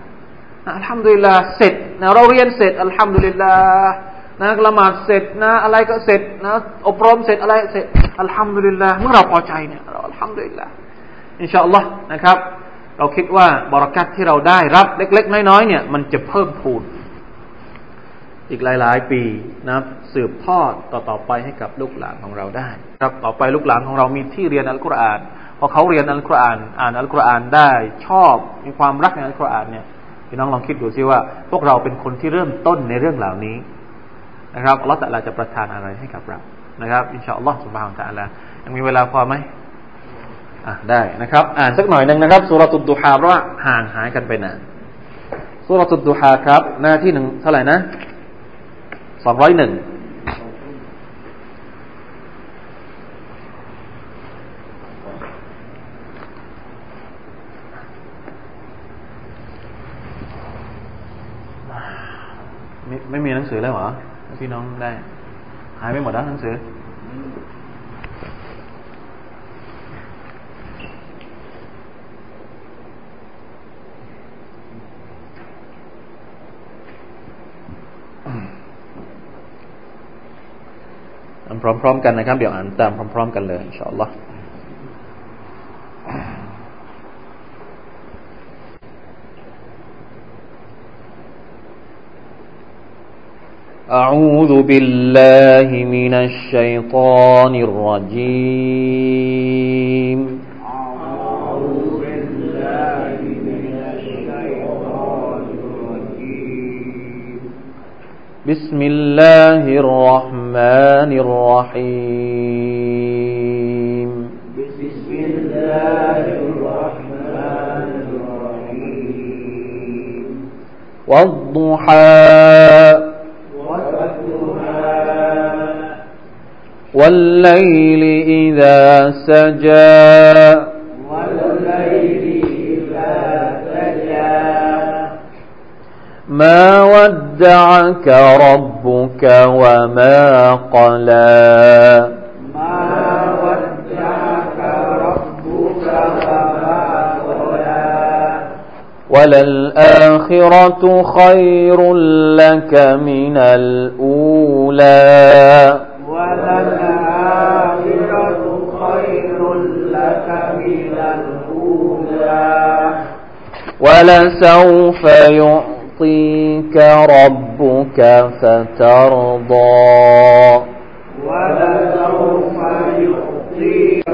A: อัลฮัมดุลิลลาห์เสร็จนะเราเรียนเสร็จอัลฮัมดุลิลลาห์นะละหมาดเสร็จนะอะไรก็เสร็จนะอบรมเสร็จอะไรเสร็จอัลฮัมดุลิลลาห์เมื่อเราพอใจเนี่ยเราอัลฮัมดุลิลลาห์อินชาอัลลอฮ์นะครับ เราคิดว่าบะรอกัตที่เราได้รับเล็ก ๆ น้อยๆเนี่ยมันจะเพิ่มพูน อีกหลาย ๆ ปีนะสืบทอดต่อๆไปให้กับลูกหลานของเราได้ ครับต่อไปลูกหลานของเรามีที่เรียนอัลกุรอานพอเขาเรียนอัลกุรอาน อ่านอัลกุรอานได้ชอบมีความรักในอัลกุรอานเนี่ยพี่น้องลองคิดดูซิว่า พวกเราเป็นคนที่เริ่มต้นในเรื่องเหล่านี้นะครับอัลลอฮฺแต่ละจะประทานอะไรให้กับเรานะครับ อินชาอัลลอฮฺสุบฮานตะอัลายังมีเวลาพอไหมอะได้นะครับ อ่านสักหน่อยหนึ่งนะครับสุรตุดดุฮาเพราะว่าห่างหายกันไปนานสุรตุดดุฮาครับ หน้าที่หนึ่งเท่าไหร่นะ สองร้อยหนึ่งไม่ไม่มีหนังสือแล้วเหรอ พี่น้องได้ หายไปหมดแล้วหนังสือ อ่นพร้อม ๆ กันนะครับ เดี๋ยวอ่านตามพร้อม ๆ กันเลยอินชาอัลลอฮ์อาอูซุบิลลาฮิมินัชชัยฏอนิ بسم الله الرحمن الرحيم بسم الله الرحمن الرحيم والضحى والليل إذا سجى والليل إذا سجى ما ودعك ربك وما قلى. ما ودعك ربك وما قلى وللآخرة خير لك من الأولى. ولسوف يعطيك ربك فترضى. ولسوف يعطيك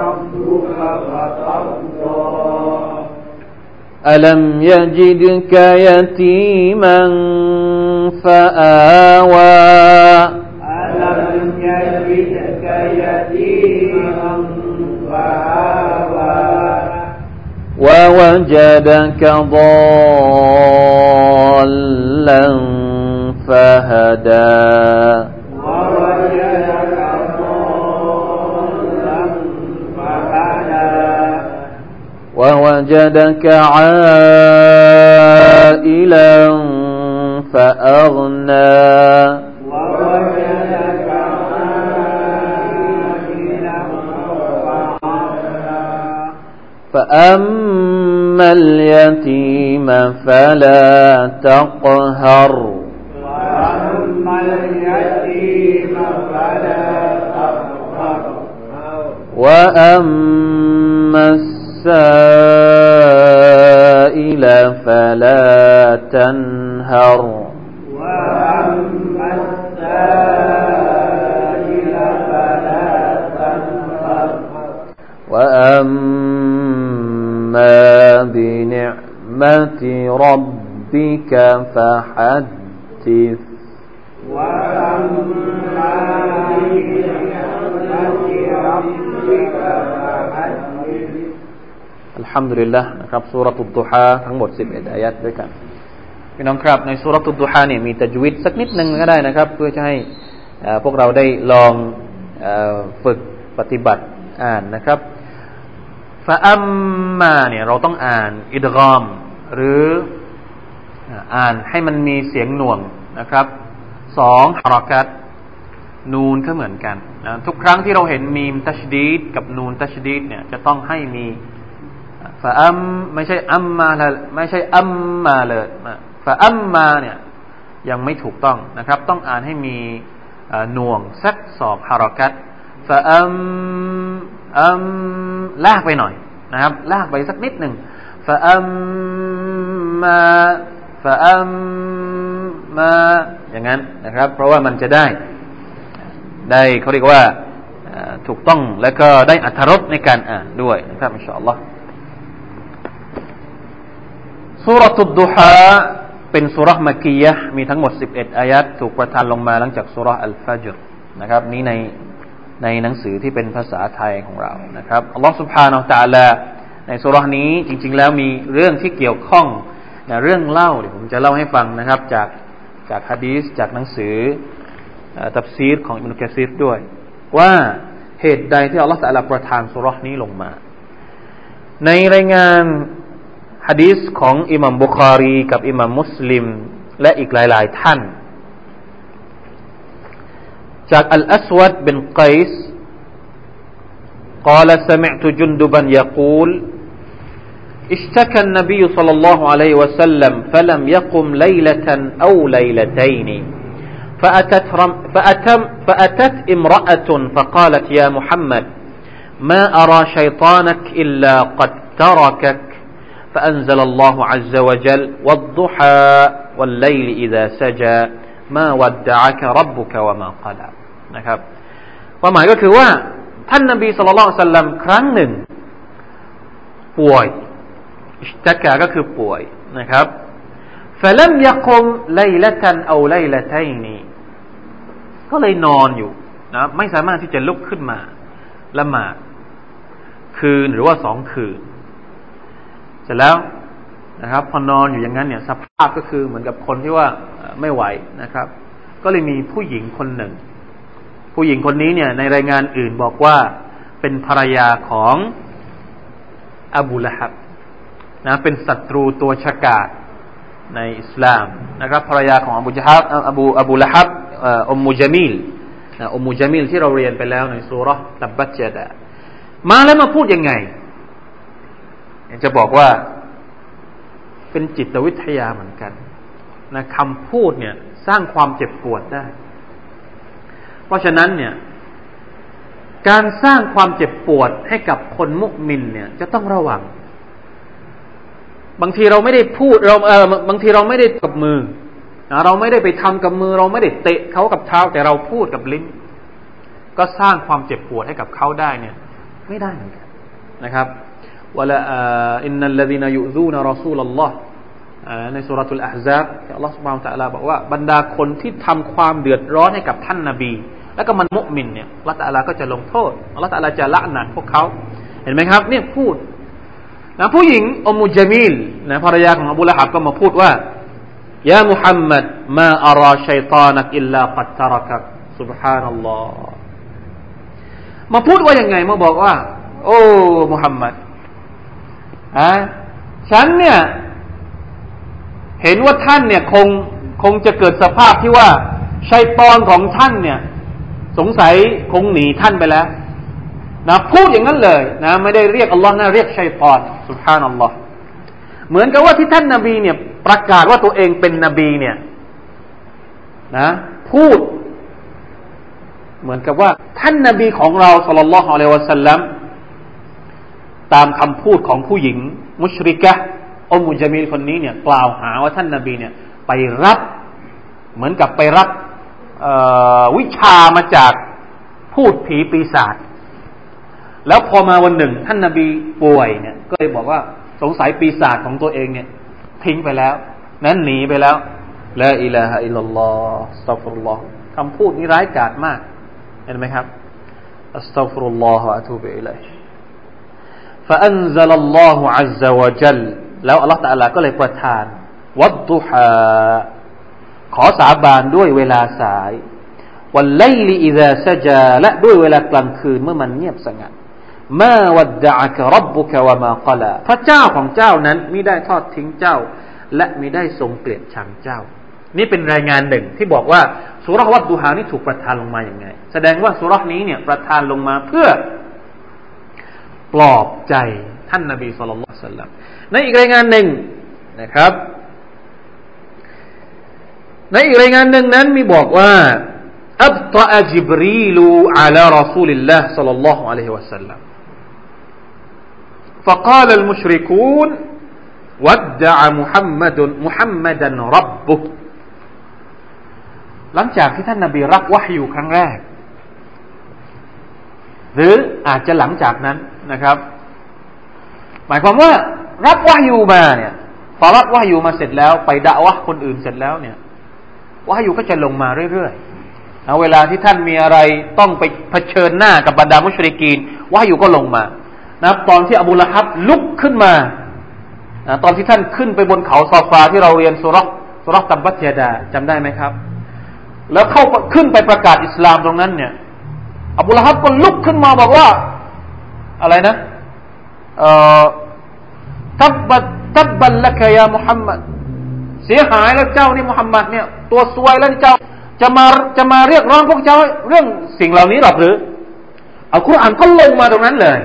A: ربك فترضى. ألم يجدك يتيما فآوى. ووجدك ضالا فهدى. ووجدك ضالا فهدى ووجدك عائلا فأغنى. فأما اليتيم فلا تقهر وأما اليتيم فلا تقهر وأما السائل فلا تنهر وأما السائل فلا تنهر وأما بنعمة ربك فحدث وأما بنعمة ربك فحدث الحمد لله นะครับสุรตุดุฮาทั้งหมด 11 อายัดด้วยกัน พี่น้องครับ ในสุรตุดุฮาเนี่ยมีตะจวิตสักนิดหนึ่งก็ได้นะครับ เพื่อจะให้พวกเราได้ลองฝึกปฏิบัติอ่านนะครับ ฟาอัมมาเนี่ยเราต้องอ่านอิดกอม หรืออ่านให้มันมีเสียงหน่วงนะครับสองฮารักัตนูนก็เหมือนกันนะทุกครั้งที่เราเห็นมีมตัชดีดกับนูนตัชดีดเนี่ยจะต้องให้มีฟาอัมไม่ใช่อัมมาไม่ใช่อัมมาเลยฟาอัมมาเนี่ยยังไม่ถูกต้องนะครับ ต้องอ่านให้มีหน่วงสักสอบฮารักัต ฟาอัมอัมลากไปหน่อยนะครับ ลากไปสักนิดหนึ่งฟาอัมมาฟาอัมมาอย่างนั้นนะครับ เพราะว่ามันจะได้ ได้เขาเรียกว่าถูกต้องแล้วก็ได้อัธรสในการอ่านด้วยนะครับอินชาอัลลอฮ์สุรตุดดุฮาเป็นสุรษมักกียะมีทั้งหมด 11 อายัดถูกประทานลงมาหลังจากสุรอัลฟาจรนะครับ นี้ใน ในหนังสือที่เป็นภาษาไทยของเรานะครับอัลลอฮฺสุภานาะตาลาในสุรานี้จริง ๆ แล้วมีเรื่องที่เกี่ยวข้องนะเรื่องเล่าเดี๋ยวผมจะเล่าให้ฟังนะครับ จากจากฮะดีสจากหนังสือตับซีดของอิมนุกะซีดด้วย ว่าเหตุใดที่อัลลอฮฺสัลลประทานสุรานี้ลงมา ในรายงานฮะดีสของอิหมัมบุคารี กับอิหมัมมุสลิม และอีกหลาย ๆ ท่าน จากอัลอัสวัดเป็นไกส์ قال سمعت جندبا يقول اشتكى النبي صلى الله عليه وسلم فلم يقم ليلة أو ليلتين فأتت, رم فأتم فأتت امرأة فقالت يا محمد ما أرى شيطانك إلا قد تركك فأنزل الله عز وجل والضحى والليل إذا سجى ما ودعك ربك وما قلى นะครับความหมายก็คือว่าท่านนบีสุลต่านสัลลัมครั้งหนึ่ง ป่วยอิสตะกาก็คือป่วยนะครับ فلم يقم ليلة أو ليلتين ก็เลยนอนอยู่นะไม่สามารถที่จะลุกขึ้นมาละหมาดคืนหรือว่าสองคืน เสร็จแล้วนะครับ พอนอนอยู่อย่างนั้นเนี่ยสภาพก็คือเหมือนกับคนที่ว่าไม่ไหวนะครับ ก็เลยมีผู้หญิงคนหนึ่ง ผู้หญิงคนนี้เนี่ยในรายงานอื่นบอกว่าเป็นภรรยาของอบูละฮับนะเป็นศัตรูตัวฉกาจในอิสลามนะครับภรรยาของอบูจฮับอบูอบูละฮับอุมมูจามิลอุมมูจามิลที่เราเรียนไปแล้วในสุรตับบัจเจดะมาแล้วมาพูดยังไง จะบอกว่าเป็นจิตวิทยาเหมือนกันนะคำพูดเนี่ยสร้างความเจ็บปวดได้ ราะฉะนั้นเนี่ย การสร้างความเจ็บปวดให้กับคนมุกมินเนี่ย จะต้องระวัง บางทีเราไม่ได้พูดเราเออบางทีเราไม่ได้กับมือเราไม่ได้ไปทำกับมือ เราไม่ได้เตะเขากับเท้า แต่เราพูดกับลิ้น ก็สร้างความเจ็บปวดให้กับเขาได้เนี่ย ไม่ได้เหมือนกันนะครับวะละอินนัลลดีนยุซูนรอซูลลอฮ์ในสุรทูลอาฮซับอัลลอฮ์สุบฮานตะลาบอกว่าบรรดาคนที่ทำความเดือดร้อนให้กับท่านนาบี แล้วก็มันมุมินเนี่ยอัลลอฮ์ตะลาก็จะลงโทษอัลลอฮ์ตะลาจะละหนักพวกเขา เห็นไหมครับ เนี่ยพูดนะผู้หญิงอมูจามิลนะภรรยาของอบูละฮับก็มาพูดว่ายามุฮัมมัดมาอาราชัยตานักอิลลาปัตตารักสุบฮานัลลอฮ์มาพูดว่ายังไงมาบอกว่า โอ้มุฮัมมัดอะฉันเนี่ย เห็นว่าท่านเนี่ยคงคงจะเกิดสภาพที่ว่าชัยตอนของท่านเนี่ย สงสัยคงหนีท่านไปแล้วนะพูดอย่างนั้นเลยนะไม่ได้เรียกอัลลอฮ์นะเรียกชัยตอนสุบฮานัลลอฮ์เหมือนกับว่าที่ท่านนาบีเนี่ยประกาศว่าตัวเองเป็นนบีเนี่ยนะพูด เหมือนกับว่าท่านนาบีของเราสุลลัลลอฮุอะลัยวะสัลลัมตามคำพูดของผู้หญิง มุชริกะอมุจามีลคนนี้เนี่ยกล่าวหาว่าท่านนาบีเนี่ยไปรับ เหมือนกับไปรับ วิชามาจากพูดผีปีศาจแล้วพอมาวันหนึ่ง ท่านนาบีป่วยเนี่ย ก็เลยบอกว่าสงสัยปีศาจของตัวเองเนี่ย ทิ้งไปแล้ว นั้นหนีไปแล้วละอิลาฮะอิลลอฮ์สัฟรุลลอฮ์คำพูดนี้ร้ายกาจมาก เห็นไหมครับอัสตัฟรุลลอฮ์อะตูบิอิลัย فأنزل الله عز وجل แล้วอัลลอฮฺตะลาก็เลยประทาน วัดดุฮา ขอสาบานด้วยเวลาสายวันไลลีอิซาซจาและด้วยเวลากลางคืนเมื่อมันเงียบสงัดมาวัดดะกรับบุกวะมาคลาพระเจ้าของเจ้านั้นมิได้ทอดทิ้งเจ้า และมิได้ทรงเกลียดชังเจ้า นี่เป็นรายงานหนึ่งที่บอกว่าสุรวัดดูฮานี่ถูกประทานลงมาอย่างไง แสดงว่าสุรนี้เนี่ยประทานลงมาเพื่อ ปลอบใจท่านนบีสุลต่านในอีกรายงานหนึ่งนะครับ ในอีกรายงานหนึ่งนั้นมีบอกว่า أبطأ جبريل على رسول الله صلى الله عليه وسلم فقال المشركون ودع محمد محمدا ربه หลังจากที่ท่านนาบีรับวะฮยูครั้งแรก หรืออาจจะหลังจากนั้นนะครับ หมายความว่า รับวะฮยูมาเนี่ยพอรับวะฮยูมาเสร็จแล้ว ไปด่าวะคนอื่นเสร็จแล้วเนี่ย วะฮยูก็จะลงมาเรื่อยๆนะเวลาที่ท่านมีอะไรต้องไปเผชิญหน้ากับบรรดามุชริกีนวะฮยูก็ลงมานะตอนที่อบูละฮับลุกขึ้นมานะตอนที่ท่านขึ้นไปบนเขาซอฟาที่เราเรียนสุรสุรตัมบัตยดาจำได้ไหมครับ แล้วเข้าขึ้นไปประกาศอิสลามตรงนั้นเนี่ยอบูละฮับก็ลุกขึ้นมาบอกว่า อะไรนะเอ่อทับบัตทับบัลละกยามุฮัมมัดเสียหายแล้วเจ้านี่มุฮัมมัดเนี่ย ตัวซวยแล้วเจ้าจะมาจะมาเรียกร้องพวกเจ้าเรื่องสิ่งเหล่านี้หรอหรืออัลกุรอานก็ลงมาตรงนั้นเลย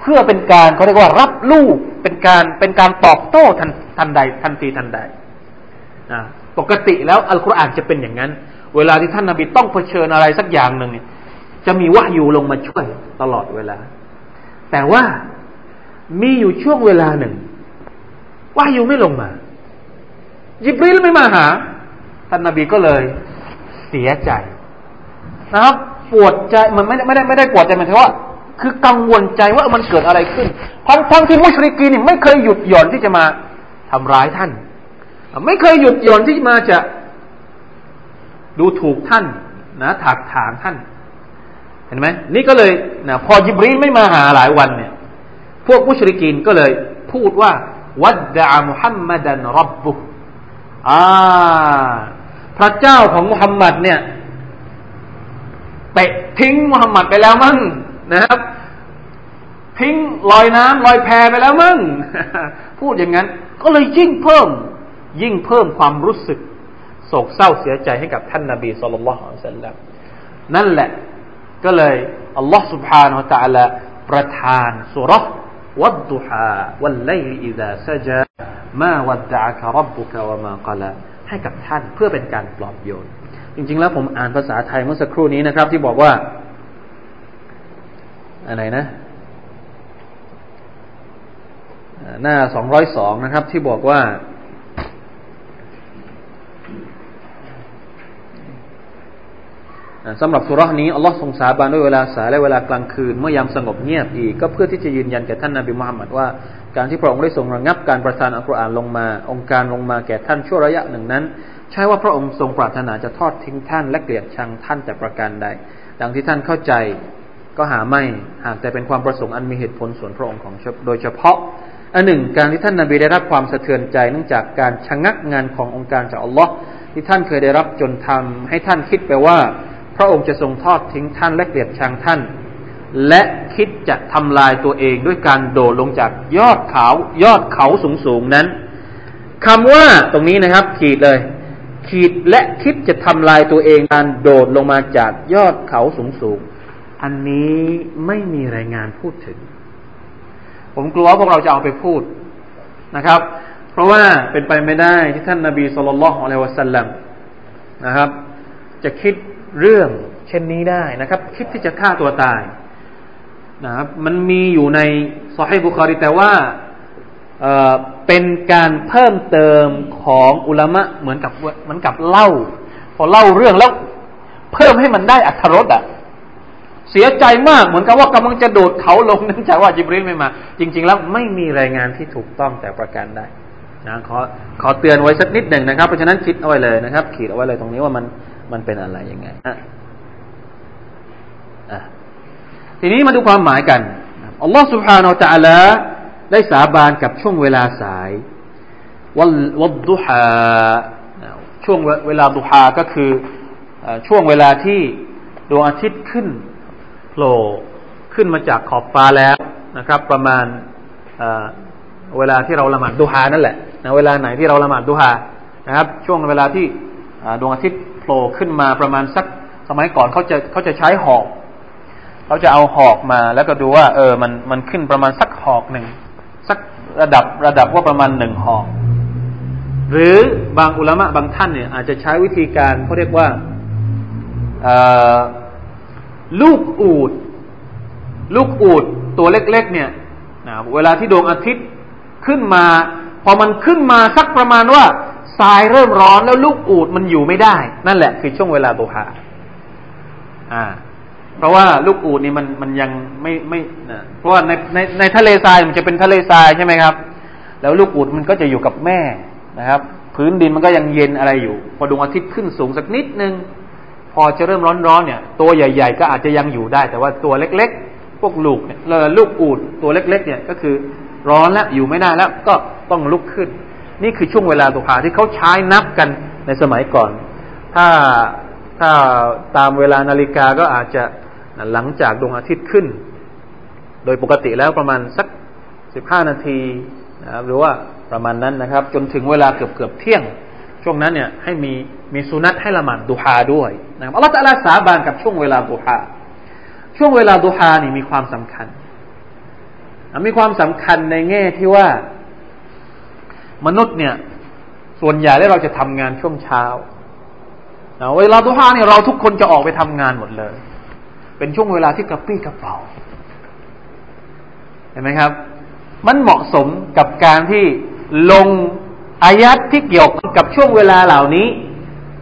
A: เพื่อเป็นการเขาเรียกว่ารับลูกเป็นการเป็นการตอบโต้ทันทันใดทันทีทันใดปกติแล้วอัลกุรอานจะเป็นอย่างนั้น เวลาที่ท่านนาบีต้องเผชิญอะไรสักอย่างหนึ่งเนี่ยจะมีวะยูลงมาช่วยตลอดเวลา แต่ว่ามีอยู่ช่วงเวลาหนึ่งวะยูไม่ลงมายิบรีลไม่มาหา ท่านนาบีก็เลยเสียใจนะครับปวดใจมันไม่ได้ไม่ได้ไม่ได้ปวดใจมันแต่ว่า คือกังวลใจว่ามันเกิดอะไรขึ้นทั้งทั้งที่มุชริกีนี่ไม่เคยหยุดหย่อนที่จะมาทำร้ายท่าน ไม่เคยหยุดหย่อนที่มาจะดูถูกท่านนะถากถางท่าน เห็นไหมนี่ก็เลยนะพอยิบรีไม่มาหาหลายวันเนี่ย พวกมุชริกีนก็เลยพูดว่าวัดดามุฮัมมัดันรับบุ อ่าพระเจ้าของมุฮัมมัดเนี่ยเตะทิ้งมุฮัมมัดไปแล้วมั้งนะครับ ทิ้งลอยน้ำลอยแพไปแล้วมั้งพูดอย่างนั้น ก็เลยยิ่งเพิ่ม ยิ่งเพิ่มความรู้สึกโศกเศร้าเสียใจให้กับท่านนาบีสุลต่านละฮ์สัลลัมนั่นแหละ ก็เลยอัลลอฮ์ سبحانه และ تعالى ประทานสุรษวัดดุฮาวัลไลลอิดาซจา มาวัดดะกะรับบุกะวะมากลาให้กับท่านเพื่อเป็นการปลอบโยน จริง ๆ แล้วผมอ่านภาษาไทยเมื่อสักครู่นี้นะครับ ที่บอกว่า อะไรนะหน้าสองร้อยสองนะครับ ที่บอกว่าสำหรับสุรานี้อัลลอฮ์ทรงสาบานด้วยเวลาสายและเวลากลางคืน เมื่อยามสงบเงียบอีก ก็เพื่อที่จะยืนยันแก่ท่านนาบีมุฮัมมัดว่า การที่พระองค์ได้ทรงระงับการประทานอัลกุรอานลงมา องค์การลงมาแก่ท่านชั่วระยะหนึ่งนั้น ใช่ว่าพระองค์ทรงปรารถนาจะทอดทิ้งท่านและเกลียดชังท่านแต่ประการใด ดังที่ท่านเข้าใจก็หาไม่หากแต่เป็นความประสงค์อันมีเหตุผลส่วนพระองค์ของโดยเฉพาะอันหนึ่ง การที่ท่านนาบีได้รับความสะเทือนใจเนื่องจากการชะงักงานขององค์การจากอัลลอฮ์ที่ท่านเคยได้รับจนทำให้ท่านคิดไปว่า พระองค์จะทรงทอดทิ้งท่านและเกลียดชังท่าน และคิดจะทำลายตัวเองด้วยการโดดลงจากยอดเขายอดเขาสูงๆนั้นคำว่าตรงนี้นะครับ ขีดเลย ขีดและคิดจะทำลายตัวเองการโดดลงมาจากยอดเขาสูงๆอันนี้ไม่มีรายงานพูดถึง ผมกลัวว่าพวกเราจะเอาไปพูดนะครับ เพราะว่าเป็นไปไม่ได้ที่ท่านนาบีสุลต่านละฮ์อะลัยวะสัลลัมนะครับ จะคิดเรื่องเช่นนี้ได้นะครับ คิดที่จะฆ่าตัวตาย นะครับมันมีอยู่ในซอฮีบุคารีแต่ว่าเเป็นการเพิ่มเติมของอุลามะเหมือนกับเหมือนกับเล่า พอเล่าเรื่องแล้ว เพิ่มให้มันได้อัธรสอะเสียใจมากเหมือนกับว่ากำลังจะโดดเขาลงนั่นจากว่าจิบริลไม่มา จริง ๆ แล้วไม่มีรายงานที่ถูกต้องแต่ประการใดนะขอขอเตือนไว้สักนิดหนึ่งนะครับ เพราะฉะนั้นคิดเอาไว้เลยนะครับ ขีดเอาไว้เลยตรงนี้ว่ามันมันเป็นอะไรยังไงอะอะ ทีนี้มาดูความหมายกัน อัลลอฮ์ سبحانه และ تعالى ได้สาบานกับช่วงเวลาสายวัลวัดดุฮาช่วงเวลาดุฮาก็คือช่วงเวลาที่ดวงอาทิตย์ขึ้นโผล่ขึ้นมาจากขอบฟ้าแล้วนะครับ ประมาณเวลาที่เราละหมาดดุฮานั่นแหละนะเวลาไหนที่เราละหมาดดุฮานะครับ ช่วงเวลาที่ดวงอาทิตย์ โผล่ขึ้นมาประมาณสักสมัยก่อนเขาจะเขาจะใช้หอก เขาจะเอาหอกมา แล้วก็ดูว่า เออ มันมันขึ้นประมาณสักหอกหนึ่งสักระดับระดับว่าประมาณหนึ่งหอก หรือบางอุลามะบางท่านเนี่ย อาจจะใช้วิธีการเขาเรียกว่าลูกอูด ลูกอูดตัวเล็ก ๆ เนี่ยนะเวลาที่ดวงอาทิตย์ขึ้นมา พอมันขึ้นมาสักประมาณว่าทรายเริ่มร้อนแล้วลูกอูดมันอยู่ไม่ได้ นั่นแหละคือช่วงเวลาดุฮาอ่า เพราะว่าลูกอูดนี่มันมันยังไม่ไม่นะเพราะว่าในในในทะเลทรายมันจะเป็นทะเลทรายใช่ไหมครับ แล้วลูกอูดมันก็จะอยู่กับแม่นะครับ พื้นดินมันก็ยังเย็นอะไรอยู่ พอดวงอาทิตย์ขึ้นสูงสักนิดนึง พอจะเริ่มร้อนๆเนี่ย ตัวใหญ่ ๆ ก็อาจจะยังอยู่ได้ แต่ว่าตัวเล็ก ๆ พวกลูกเนี่ยลูกอูดตัวเล็ก ๆ เนี่ยก็คือร้อนแล้วอยู่ไม่ได้แล้วก็ต้องลุกขึ้น นี่คือช่วงเวลาตุภาที่เขาใช้นับกันในสมัยก่อน ถ้าถ้าตามเวลานาฬิกาก็อาจจะ หลังจากดวงอาทิตย์ขึ้น โดยปกติแล้วประมาณสักสิบห้านาทีนะครับหรือว่าประมาณนั้นนะครับ จนถึงเวลาเกือบเกือบเที่ยง ช่วงนั้นเนี่ยให้มีมีสุนัตให้ละหมาดดุฮาด้วยนะครับอัลลอฮฺตะลาสาบานกับช่วงเวลาดุฮาช่วงเวลาดุฮานี่มีความสำคัญ มีความสำคัญในแง่ที่ว่ามนุษย์เนี่ย ส่วนใหญ่แล้วเราจะทำงานช่วงเช้าเวลาดุฮาเนี่ยเราทุกคนจะออกไปทำงานหมดเลย เป็นช่วงเวลาที่กระปี้กระเป๋าเห็นไหมครับ มันเหมาะสมกับการที่ลงอายัดที่เกี่ยวกับช่วงเวลาเหล่านี้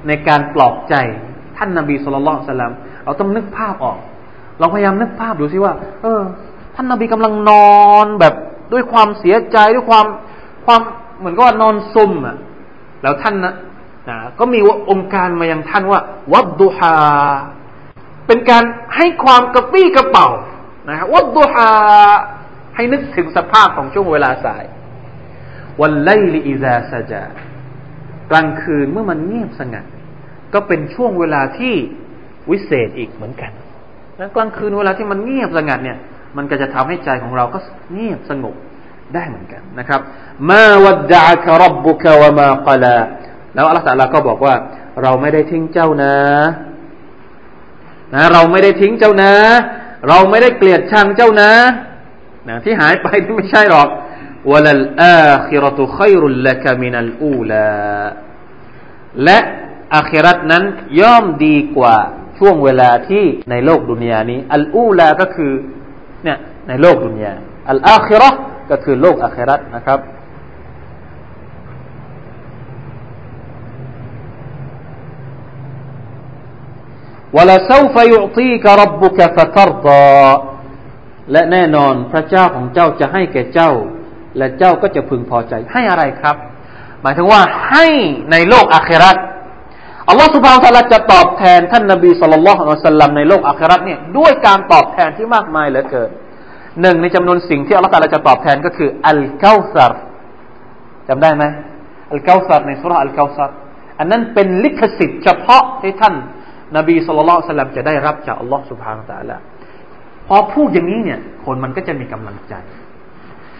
A: ในการปลอบใจท่านนาบีสุลต่านสลัมเราต้องนึกภาพออก เราพยายามนึกภาพดูซิว่า เออ ท่านนาบีกำลังนอนแบบด้วยความเสียใจด้วยความความเหมือนกับว่านอนซุ่มอะ แล้วท่านนะนะก็มีองค์การมายังท่านว่า วัดดุฮา เป็นการให้ความกระปี้กระเป๋านะครับวัดดุฮาให้นึกถึงสภาพของช่วงเวลาสาย วันไลลิอิซาซาจากลางคืนเมื่อมันเงียบสงัด ก็เป็นช่วงเวลาที่วิเศษอีกเหมือนกันนะกลางคืนเวลาที่มันเงียบสงัดเนี่ย มันก็จะทำให้ใจของเราก็เงียบสงบได้เหมือนกันนะครับมาวัดดะครับบุกวะมาคลาแล้วอัลลอฮฺก็บอกว่า เราไม่ได้ทิ้งเจ้านะ นะเราไม่ได้ทิ้งเจ้านะ เราไม่ได้เกลียดชังเจ้านะนะที่หายไปที่ไม่ใช่หรอกวลลอาคิรตุขัยรุลละกมินัลอูลาและอาคิรัตนั้นย่อมดีกว่าช่วงเวลาที่ในโลกดุนยานี้ อัลอูลาก็คือเนี่ยในโลกดุนยาอัลอาคิรอก็คือโลกอาคิรัตนะครับ ولسوف يعطيك ربك فترضى และแน่นอนพระเจ้าของเจ้าจะให้แก่เจ้า และเจ้าก็จะพึงพอใจให้อะไรครับ หมายถึงว่าให้ในโลกอาคราตอัลลอฮฺสุบฮานตะลาจะตอบแทนท่านนบีสุลต่านละฮ์อัลสลัมในโลกอาคราตเนี่ยด้วยการตอบแทนที่มากมายเหลือเกินหนึ่งในจำนวนสิ่งที่อัลลอฮฺตะลาจะตอบแทนก็คืออัลกาซารจำได้ไหมอัลกาซารในสุราอัลกาซารอันนั้นเป็นลิขสิทธิ์เฉพาะที่ท่าน นบีสุลต่านละจะได้รับจากอัลลอฮฺสุบฮานตะลาพอพูดอย่างนี้เนี่ย คนมันก็จะมีกำลังใจ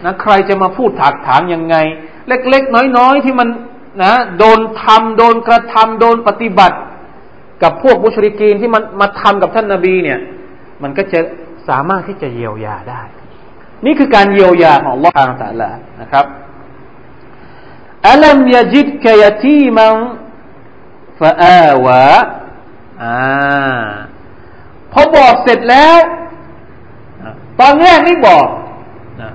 A: นะใครจะมาพูดถากถางยังไง เล็ก ๆ น้อย ๆ ที่มันนะโดนทำโดนกระทำโดนปฏิบัติ กับพวกมุชริกีนที่มันมาทำกับท่านนาบีเนี่ย มันก็จะสามารถที่จะเยียวยาได้ นี่คือการเยียวยาของ Allah ทางตะละนะครับอัลัมยจิดกยตีมังฟาอาวะ อ่าพอบอกเสร็จแล้ว ตอนแรกไม่บอกนะ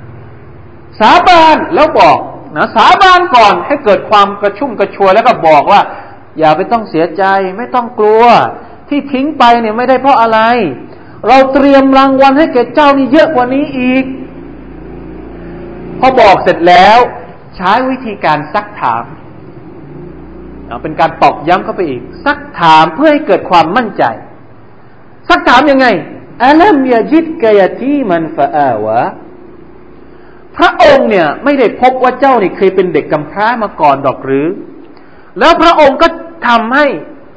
A: สาบานแล้วบอกนะสาบานก่อนให้เกิดความกระชุ่มกระชวยแล้วก็บอกว่า อย่าไปต้องเสียใจ ไม่ต้องกลัว ที่ทิ้งไปเนี่ยไม่ได้เพราะอะไร เราเตรียมรางวัลให้แก่เจ้านี่เยอะกว่านี้อีก พอบอกเสร็จแล้ว ใช้วิธีการซักถาม เป็นการตอกย้ำเข้าไปอีก ซักถามเพื่อให้เกิดความมั่นใจ ซักถามยังไงอัลัมยาจิดกายตีมันฟาอาวะพระองค์เนี่ยไม่ได้พบว่าเจ้านี่เคยเป็นเด็กกำพร้ามาก่อนดอกหรือ แล้วพระองค์ก็ทำให้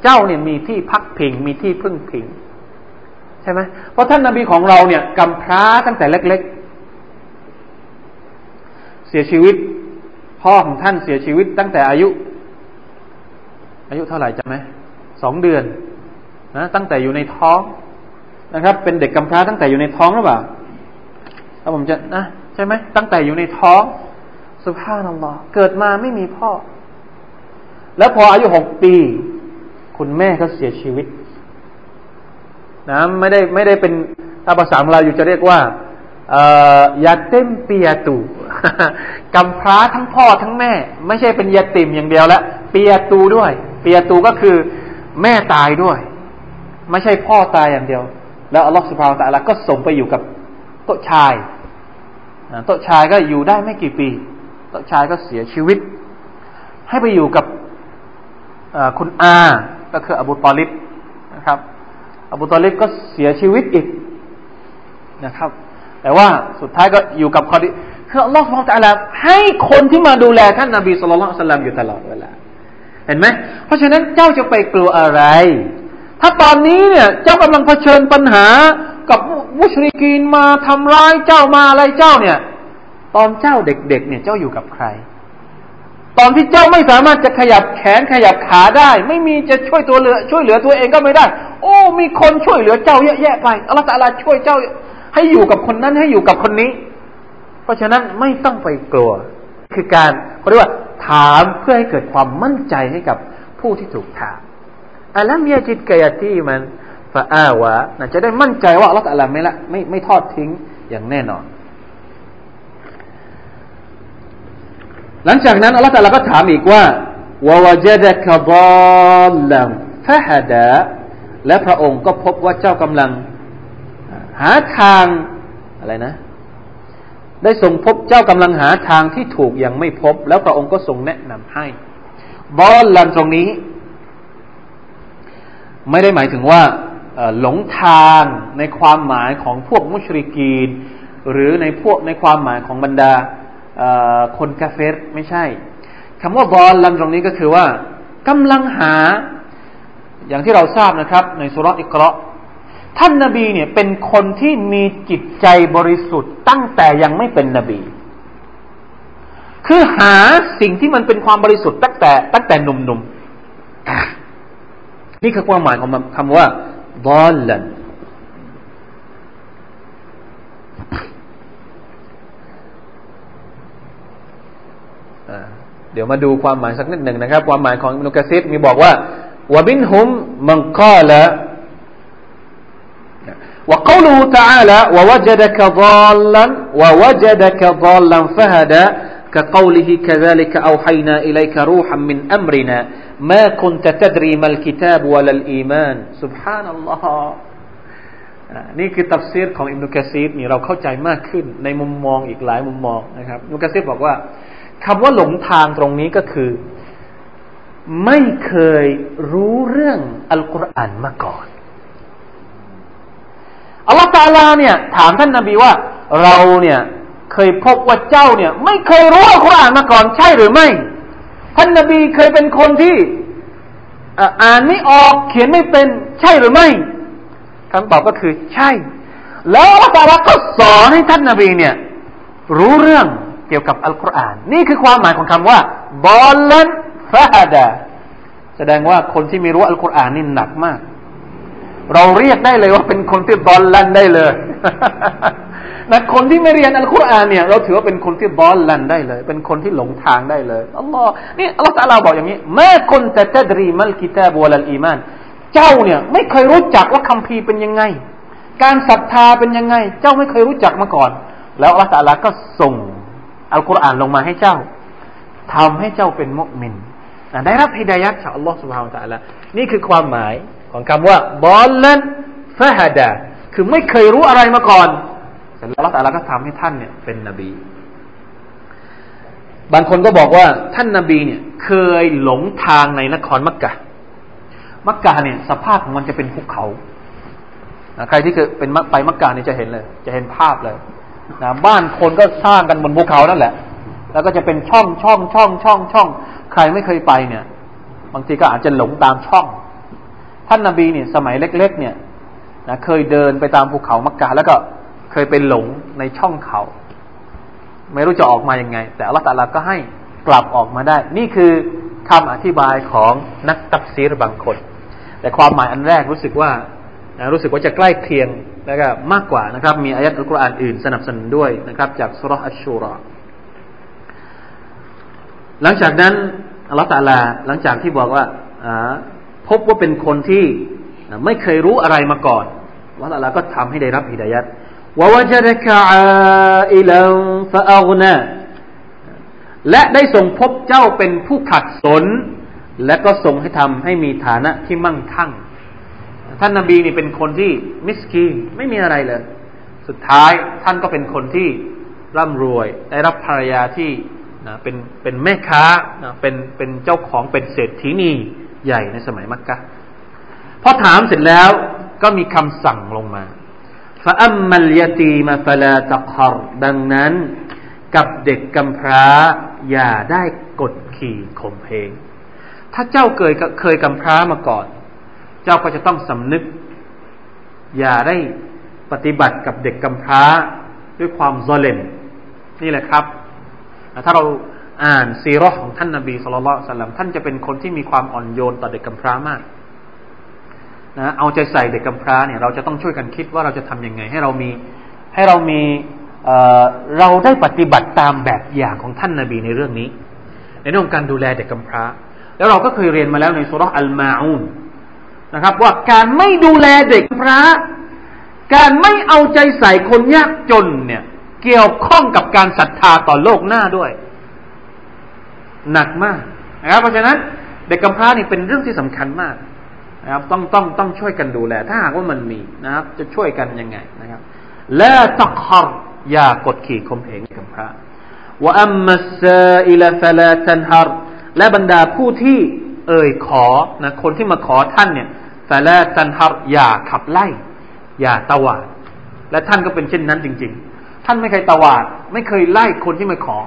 A: เจ้าเนี่ยมีที่พักพิง มีที่พึ่งพิง ใช่ไหมเพราะท่านนาบีของเราเนี่ยกำพร้าตั้งแต่เล็ก ๆ เสียชีวิต พ่อของท่านเสียชีวิตตั้งแต่อายุ อายุเท่าไหร่จำไหมสองเดือนนะตั้งแต่อยู่ในท้องนะครับ เป็นเด็กกำพร้าตั้งแต่อยู่ในท้องหรือเปล่าถ้าผมจะนะใช่ไหมตั้งแต่อยู่ในท้องสุภาพนัลลอฮ์เกิดมาไม่มีพ่อ แล้วพออายุหกปี คุณแม่ก็เสียชีวิต นะไม่ได้ไม่ได้เป็นถ้าภาษาของเราอยู่จะเรียกว่ายาเต็มเปียตูกำพร้าทั้งพ่อทั้งแม่ ไม่ใช่เป็นยาติมอย่างเดียวแล้วเปียตูด้วย ปียตูก็คือแม่ตายด้วย ไม่ใช่พ่อตายอย่างเดียว แล้วอัลลอฮฺสุบฮาวตะละก็ส่งไปอยู่กับโตชายโตชายก็อยู่ได้ไม่กี่ปีโตชายก็เสียชีวิต ให้ไปอยู่กับคุณอา ก็คืออบูตอลิบนะครับ อบูตอลิบก็เสียชีวิตอีกนะครับ แต่ว่าสุดท้ายก็อยู่กับคอดีคืออัลลอฮฺสุบฮานตะลาให้คนที่มาดูแลท่านนาบีสุลต่านสัลลัมอยู่ตลอดเวลา เห็นไหมเพราะฉะนั้นเจ้าจะไปกลัวอะไร ถ้าตอนนี้เนี่ย เจ้ากำลังเผชิญปัญหากับมุชริกีนมาทำร้ายเจ้ามาอะไรเจ้าเนี่ย ตอนเจ้าเด็ก ๆ เนี่ยเจ้าอยู่กับใคร ตอนที่เจ้าไม่สามารถจะขยับแขนขยับขาได้ ไม่มีจะช่วยตัวเหลือ ช่วยเหลือตัวเองก็ไม่ได้ โอ้ มีคนช่วยเหลือเจ้าเยอะแยะไปอัลลอฮฺตะลาช่วยเจ้า ให้อยู่กับคนนั้นให้อยู่กับคนนี้ เพราะฉะนั้นไม่ต้องไปกลัว คือการเขาเรียกว่า ถามเพื่อให้เกิดความมั่นใจให้กับผู้ที่ถูกถามอัลลัมยาจิตกายที่มันฟาอาวะนะจะได้มั่นใจว่าอัลลอฮฺอัลลไม่ละไม่ไม่ทอดทิ้งอย่างแน่นอน หลังจากนั้นอัลลอฮฺตะลาก็ถามอีกว่าวาวจดะกบอลลัมฟะฮดะและพระองค์ก็พบว่าเจ้ากำลัง หาทางอะไรนะ ได้ทรงพบเจ้ากำลังหาทางที่ถูกยังไม่พบ แล้วพระองค์ก็ทรงแนะนำให้บอลลันตรงนี้ ไม่ได้หมายถึงว่าหลงทางในความหมายของพวกมุชริกีน หรือในพวกในความหมายของบรรดาคนกาเฟรไม่ใช่คำว่าบอลลันตรงนี้ก็คือว่ากำลังหา อย่างที่เราทราบนะครับ ในสุรอิกรา ท่านนาบีเนี่ยเป็นคนที่มีจิตใจบริสุทธิ์ตั้งแต่ยังไม่เป็นนบี คือหาสิ่งที่มันเป็นความบริสุทธิ์ตั้งแต่ ตั้งแต่หนุ่มๆ นี่คือความหมายของคำว่าบอลลันเดี๋ยวมาดูความหมายสักนิดหนึ่งนะครับ ความหมายของอินุกะซิดมีบอกว่าวบินฮุมมังกาละ وقوله تعالى ووجدك ضالا ووجدك ضالا فهدى كقوله كذلك أوحينا إليك روحا من أمرنا ما كنت تدري ما الكتاب ولا الإيمان سبحان الله นี่คือตัฟซีรของอิมนุกะซีดนี่เราเข้าใจมากขึ้นในมุมมองอีกหลายมุมมองนะครับอิมนุกะซีดบอกว่าคำว่าหลงทางตรงนี้ก็คือ ไม่เคยรู้เรื่องอัลกุรอานมาก่อนอัลลอฮฺ ตาลาเนี่ย ถามท่านนาบีว่า เราเนี่ยเคยพบว่าเจ้าเนี่ย ไม่เคยรู้อัลกุรอานมาก่อนใช่หรือไม่ ท่านนาบีเคยเป็นคนที่อ่านไม่ออกเขียนไม่เป็นใช่หรือไม่คำตอบก็คือใช่ แล้วอัลตาลาก็สอนให้ท่านนาบีเนี่ย รู้เรื่องเกี่ยวกับอัลกุรอาน นี่คือความหมายของคำว่าบอลลันฟาดาแสดงว่าคนที่ไม่รู้อัลกุรอานนี่หนักมาก เราเรียกได้เลยว่าเป็นคนที่บอลลันได้เลยนะคนที่ไม่เรียนอัลกุรอานเนี่ยเราถือว่าเป็นคนที่บอลลันได้เลย เป็นคนที่หลงทางได้เลยอัลลอฮ์นี่อัลลอฮ์ตะอาลาบอกอย่างนี้ما كنت تدري ما الكتاب ولا الإيمان เจ้าเนี่ยไม่เคยรู้จักว่าคัมภีร์เป็นยังไง การศรัทธาเป็นยังไง เจ้าไม่เคยรู้จักมาก่อน แล้วอัลลอฮ์ตะอาลาก็ส่งอัลกุรอานลงมาให้เจ้า ทำให้เจ้าเป็นมุสลิมได้รับฮิดายัดจากอัลลอฮ์สุบฮานะฮูวะตะอาลานี่คือความหมาย ของคำว่าضالا فهدى คือไม่เคยรู้อะไรมาก่อนอัลลอฮ์ตะอาลาก็ทำให้ท่านเนี่ยเป็นนบี บางคนก็บอกว่าท่านนาบีเนี่ยเคยหลงทางในนครมักกะ มักกะเนี่ยสภาพของมันจะเป็นภูเขาใครที่เคยเป็นไปมักกะเนี่ยจะเห็นเลย จะเห็นภาพเลยนะบ้านคนก็สร้างกันบนภูเขานั่นแหละ แล้วก็จะเป็นช่องช่องช่องช่องช่อง ใครไม่เคยไปเนี่ย บางทีก็อาจจะหลงตามช่อง ท่านนาบีเนี่ยสมัยเล็ก ๆ เนี่ยนะเคยเดินไปตามภูเขามักกะแล้วก็เคยไปหลงในช่องเขา ไม่รู้จะออกมายังไง แต่อัลลอฮฺตาลาก็ให้กลับออกมาได้ นี่คือคำอธิบายของนักตักซีรบางคน แต่ความหมายอันแรกรู้สึกว่ารู้สึกว่าจะใกล้เคียงแล้วก็มากกว่านะครับ มีอายะห์อัลกุรอานอื่นสนับสนุนด้วยนะครับ จากสุรอัชชูรอหลังจากนั้นอัลลอฮฺตาลาหลังจากที่บอกว่า พบว่าเป็นคนที่ไม่เคยรู้อะไรมาก่อนอัลลอฮฺตาลาก็ทำให้ได้รับฮิดายัดวะวจดะกะอิลังฟะอักนาและได้ทรงพบเจ้าเป็นผู้ขัดสน และก็ทรงให้ทำให้มีฐานะที่มั่งคั่ง ท่านนาบีนี่เป็นคนที่มิสกีนไม่มีอะไรเลย สุดท้ายท่านก็เป็นคนที่ร่ำรวย ได้รับภรรยาที่นะเป็นเป็นแม่ค้านะเป็นเป็นเจ้าของเป็นเศรษฐีนี ใหญ่ในสมัยมักกะพอถามเสร็จแล้วก็มีคำสั่งลงมาฟะอัมมัลยตีมาฟลาตะคอรดังนั้นกับเด็กกำพร้า อย่าได้กดขี่ข่มเพง ถ้าเจ้าเคยเคยกำพร้ามาก่อน เจ้าก็จะต้องสำนึก อย่าได้ปฏิบัติกับเด็กกำพร้าด้วยความโซเลนนี่แหละครับ ถ้าเรา อ่านซีรอของท่านนาบีสุลต่านท่านจะเป็นคนที่มีความอ่อนโยนต่อเด็กกำพร้ามากนะเอาใจใส่เด็กกำพร้าเนี่ยเราจะต้องช่วยกันคิดว่าเราจะทํำยังไง ให้เรามีให้เรามีเราได้ปฏิบัติตามแบบอย่างของท่านนาบีในเรื่องนี้ ในเรื่องการดูแลเด็กกำพร้า แล้วเราก็เคยเรียนมาแล้วในสุรอัลมาอูนนะครับ ว่าการไม่ดูแลเด็กกำพร้า การไม่เอาใจใส่คนยากจนเนี่ยเกี่ยวข้องกับการศรัทธาต่อโลกหน้าด้วย หนักมากนะครับ เพราะฉะนั้นเด็กกำพร้านี่เป็นเรื่องที่สำคัญมากนะครับ ต้องต้องต้องช่วยกันดูแล ถ้าหากว่ามันมีนะครับ จะช่วยกันยังไงนะครับ และตักฮรอย่ากดขี่ข่มเหงกับพระว่าอัมมัสซาอิลฟลาตันฮารและบรรดาผู้ที่เอ่ยขอนะคนที่มาขอท่านเนี่ยฟลาตันฮารอย่าขับไล่ อย่าตวาดและท่านก็เป็นเช่นนั้นจริง ๆ ท่านไม่เคยตวาด ไม่เคยไล่คนที่มาขอ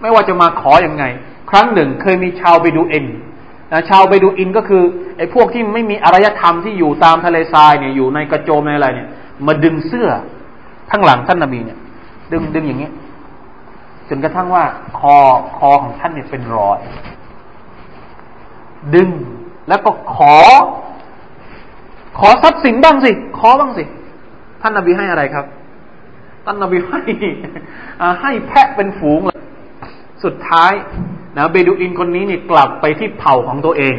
A: ไม่ว่าจะมาขออยังไง ครั้งหนึ่งเคยมีชาวไปดูอ็นนะชาวไปดูอินก็คือไอ้พวกที่ไม่มีอารยธรรมที่อยู่ตามทะเลทรายเนี่ยอยู่ในกระโจมในอะไรเนี่ย มาดึงเสื้อข้งหลังท่านนบีเนี่ย ดึงดึงอย่างนี้จนกระทั่งว่าคอคอของท่านเนี่ยเป็นรอย ดึงแล้วก็ขอ ขอทรัพย์สินบ้างสิ ขอบ้างสิ ท่านนบีให้อะไรครับ ท่านนบีให้ให้แพะเป็นฝูงเลย สุดท้ายนะเบดูอินคนนี้เนี่ยกลับไปที่เผ่าของตัวเอง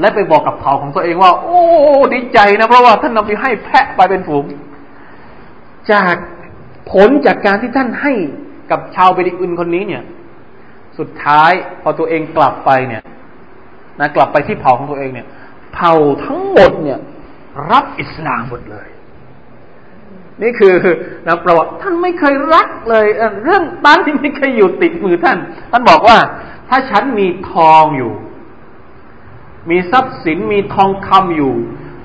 A: และไปบอกกับเผ่าของตัวเองว่า โอ้ดีใจนะเพราะว่าท่านนบีให้แพะไปเป็นฝูง จากผลจากการที่ท่านให้กับชาวเบดิอุนคนนี้เนี่ย สุดท้ายพอตัวเองกลับไปเนี่ยนะกลับไปที่เผ่าของตัวเองเนี่ย เผ่าทั้งหมดเนี่ย รับอิสลามหมดเลย นี่คือนะประวัติท่านไม่เคยรักเลยเรื่องตันที่ไม่เคยอยู่ติดมือท่าน ท่านบอกว่า ถ้าฉันมีทองอยู่ มีทรัพย์สินมีทองคำอยู่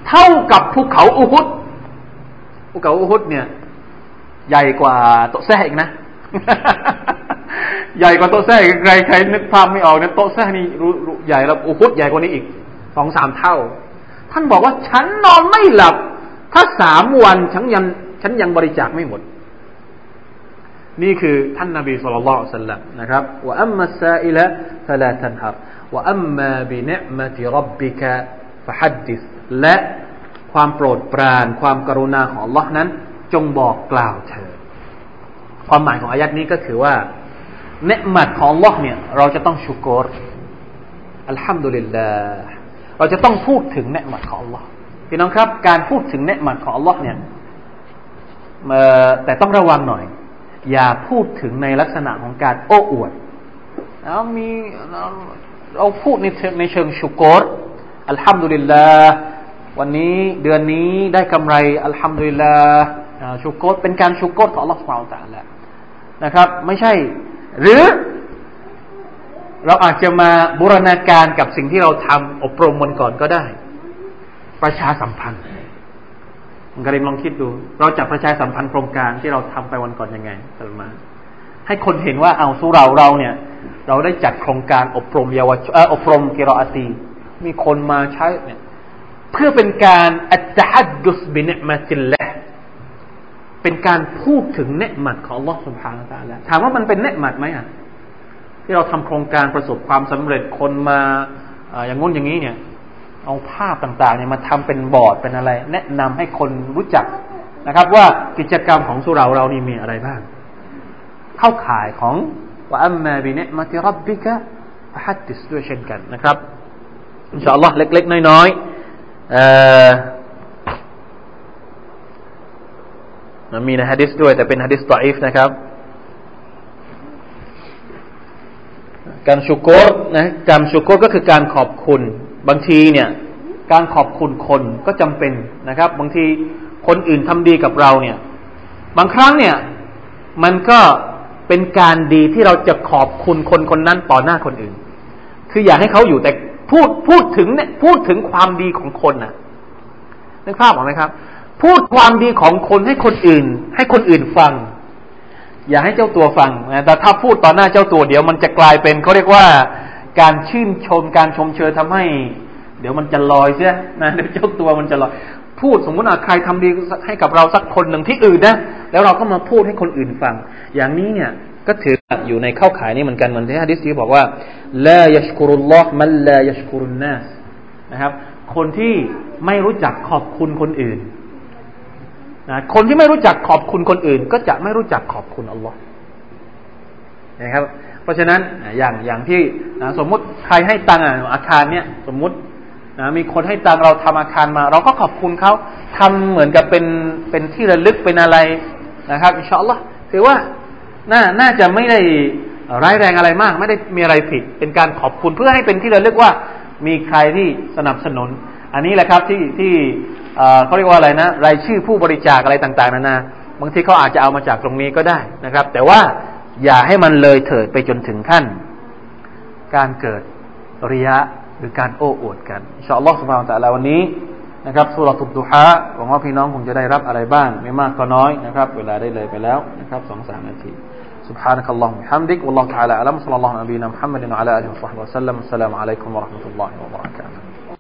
A: เท่ากับภูเขาอุฮุดภูเขาอุฮุดเนี่ย ใหญ่กว่าโต๊ะแท้อีกนะ ใหญ่กว่าโต๊ะแท้ใครใครนึกภาพไม่ออกเนี่ยโต๊ะแท้นี่รู้ใหญ่แล้วอุคุดใหญ่กว่านี้อีกสองสามเท่า ท่านบอกว่าฉันนอนไม่หลับถ้าสามวันฉันยัง ฉันยังบริจาคไม่หมด นี่คือท่านนาบีสุลต่านสัลลัมนะครับว่าอัมมัสซาอิละฟลาตันฮัรว่าอัมมาบิเนมติรับบิกะฟะฮัดดิสและความโปรดปราน ความกรุณาของ Allah นั้น จงบอกกล่าวเถิดความหมายของอายัดนี้ก็คือว่าเนืหมัดของลอเนี่ย เราจะต้องชุกรอัลฮัมดุลิลลาห์เราจะต้องพูดถึงเนืหมัดของลอพี่น้องครับ การพูดถึงเนืหมัดของลอเนี่ย แต่ต้องระวังหน่อย อย่าพูดถึงในลักษณะของการโอ้อวดแล้วมีเราพูดในในเชิงชุกรอัลฮัมดุลิลลาวันนี้เดือนนี้ได้กำไรอัลฮัมดุลิลลาชุกรเป็นการชุกรต่อ Allah สุบานตะแล้วนะครับ ไม่ใช่ หรือ เราอาจจะมาบูรณาการกับสิ่งที่เราทำอบรมมันก่อนก็ได้ ประชาสัมพันธ์ กริมลองคิดดู เราจะประชาสัมพันธ์โครงการที่เราทำไปวันก่อนยังไงสลมาให้คนเห็นว่าเอาสู้เราเราเนี่ย เราได้จัดโครงการอบรมเยาวชนอบรมกิรอตีมีคนมาใช้เนี่ยเพื่อเป็นการอัจจฮัดดุสบินเมาจินและเป็นการพูดถึงเนืหมัดของอัลลอฮ์สุบฮานาตาแล้ถามว่ามันเป็นเนืหมัดไหมอะที่เราทำโครงการประสบความสำเร็จคนมาอย่างงุ้นอย่างนี้เนี่ย เอาภาพต่างๆเนี่ยมาทำเป็นบอร์ดเป็นอะไร แนะนำให้คนรู้จักนะครับ ว่ากิจกรรมของสุราเรานี่มีอะไรบ้าง เข้าข่ายของว่าอัมมาบิเนมาติรับบิกะฮัดดิสด้วยเช่นกันนะครับอินชาอัลลอฮ์เล็ก ๆ น้อยๆมันมีในฮะดิษด้วย แต่เป็นฮะดิษตออีฟนะครับ การชุกรนะการชุกรก็คือการขอบคุณ บางทีเนี่ยการขอบคุณคนก็จำเป็นนะครับ บางทีคนอื่นทำดีกับเราเนี่ย บางครั้งเนี่ยมันก็เป็นการดีที่เราจะขอบคุณคนคนนั้นต่อหน้าคนอื่น คืออยากให้เขาอยู่แต่พูดพูดถึงเนี่ยพูดถึงความดีของคนน่ะนึกภาพออกไหมครับ พูดความดีของคนให้คนอื่น ให้คนอื่นฟัง อย่าให้เจ้าตัวฟังนะแต่ถ้าพูดต่อหน้าเจ้าตัวเดี๋ยวมันจะกลายเป็นเขาเรียกว่า การชื่นชมการชมเชยทำให้ เดี๋ยวมันจะลอยเสียนะเดี๋ยวเจ้าตัวมันจะลอย พูดสมมติว่าใครทำดีให้กับเราสักคนหนึ่งที่อื่นนะแล้วเราก็มาพูดให้คนอื่นฟัง อย่างนี้เนี่ยก็ถืออยู่ในเข้าขายนี่เหมือนกันเหมือนที่ฮะดิษที่บอกว่าลายัชกุรุลลอฮ์มันลายัชกุรุนนัสนะครับ คนที่ไม่รู้จักขอบคุณคนอื่นนะคนที่ไม่รู้จักขอบคุณคนอื่น ก็จะไม่รู้จักขอบคุณอัลลอฮ์นะครับ ราะฉะนั้นอย่างอย่างที่นะสมมุติใครให้ตังค์อาคารเนี้ยสมมุตินะมีคนให้ตังค์เราทำอาคารมา เราก็ขอบคุณเขาทำเหมือนกับเป็นเป็นที่ระลึกเป็นอะไรนะครับอินชาอัลลอฮ์ถือว่าน่าน่าจะไม่ได้ร้ายแรงอะไรมาก ไม่ได้มีอะไรผิด เป็นการขอบคุณเพื่อให้เป็นที่ระลึกว่ามีใครที่สนับสนุน อันนี้แหละครับที่ที่เขาเรียกว่าอะไรนะ รายชื่อผู้บริจาคอะไรต่าง ๆนานาบางทีเขาอาจจะเอามาจากตรงนี้ก็ได้นะครับ แต่ว่า อย่าให้มันเลยเถิดไปจนถึงขั้น การเกิดริยะหรือการโอ้อวดกันอินชาอัลลอฮฺสุบฮานตะลาวันนี้นะครับสุรตุบดุฮะหวังว่าพี่น้องคงจะได้รับอะไรบ้าง ไม่มากก็น้อยนะครับ เวลาได้เลยไปแล้วนะครับสองสามนาที سبحانك اللهم وبحمدك والله تعالى أعلم صلى الله على نبينا محمد وعلى آله وصحبه وسلم السلام عليكم ورحمة الله وبركاته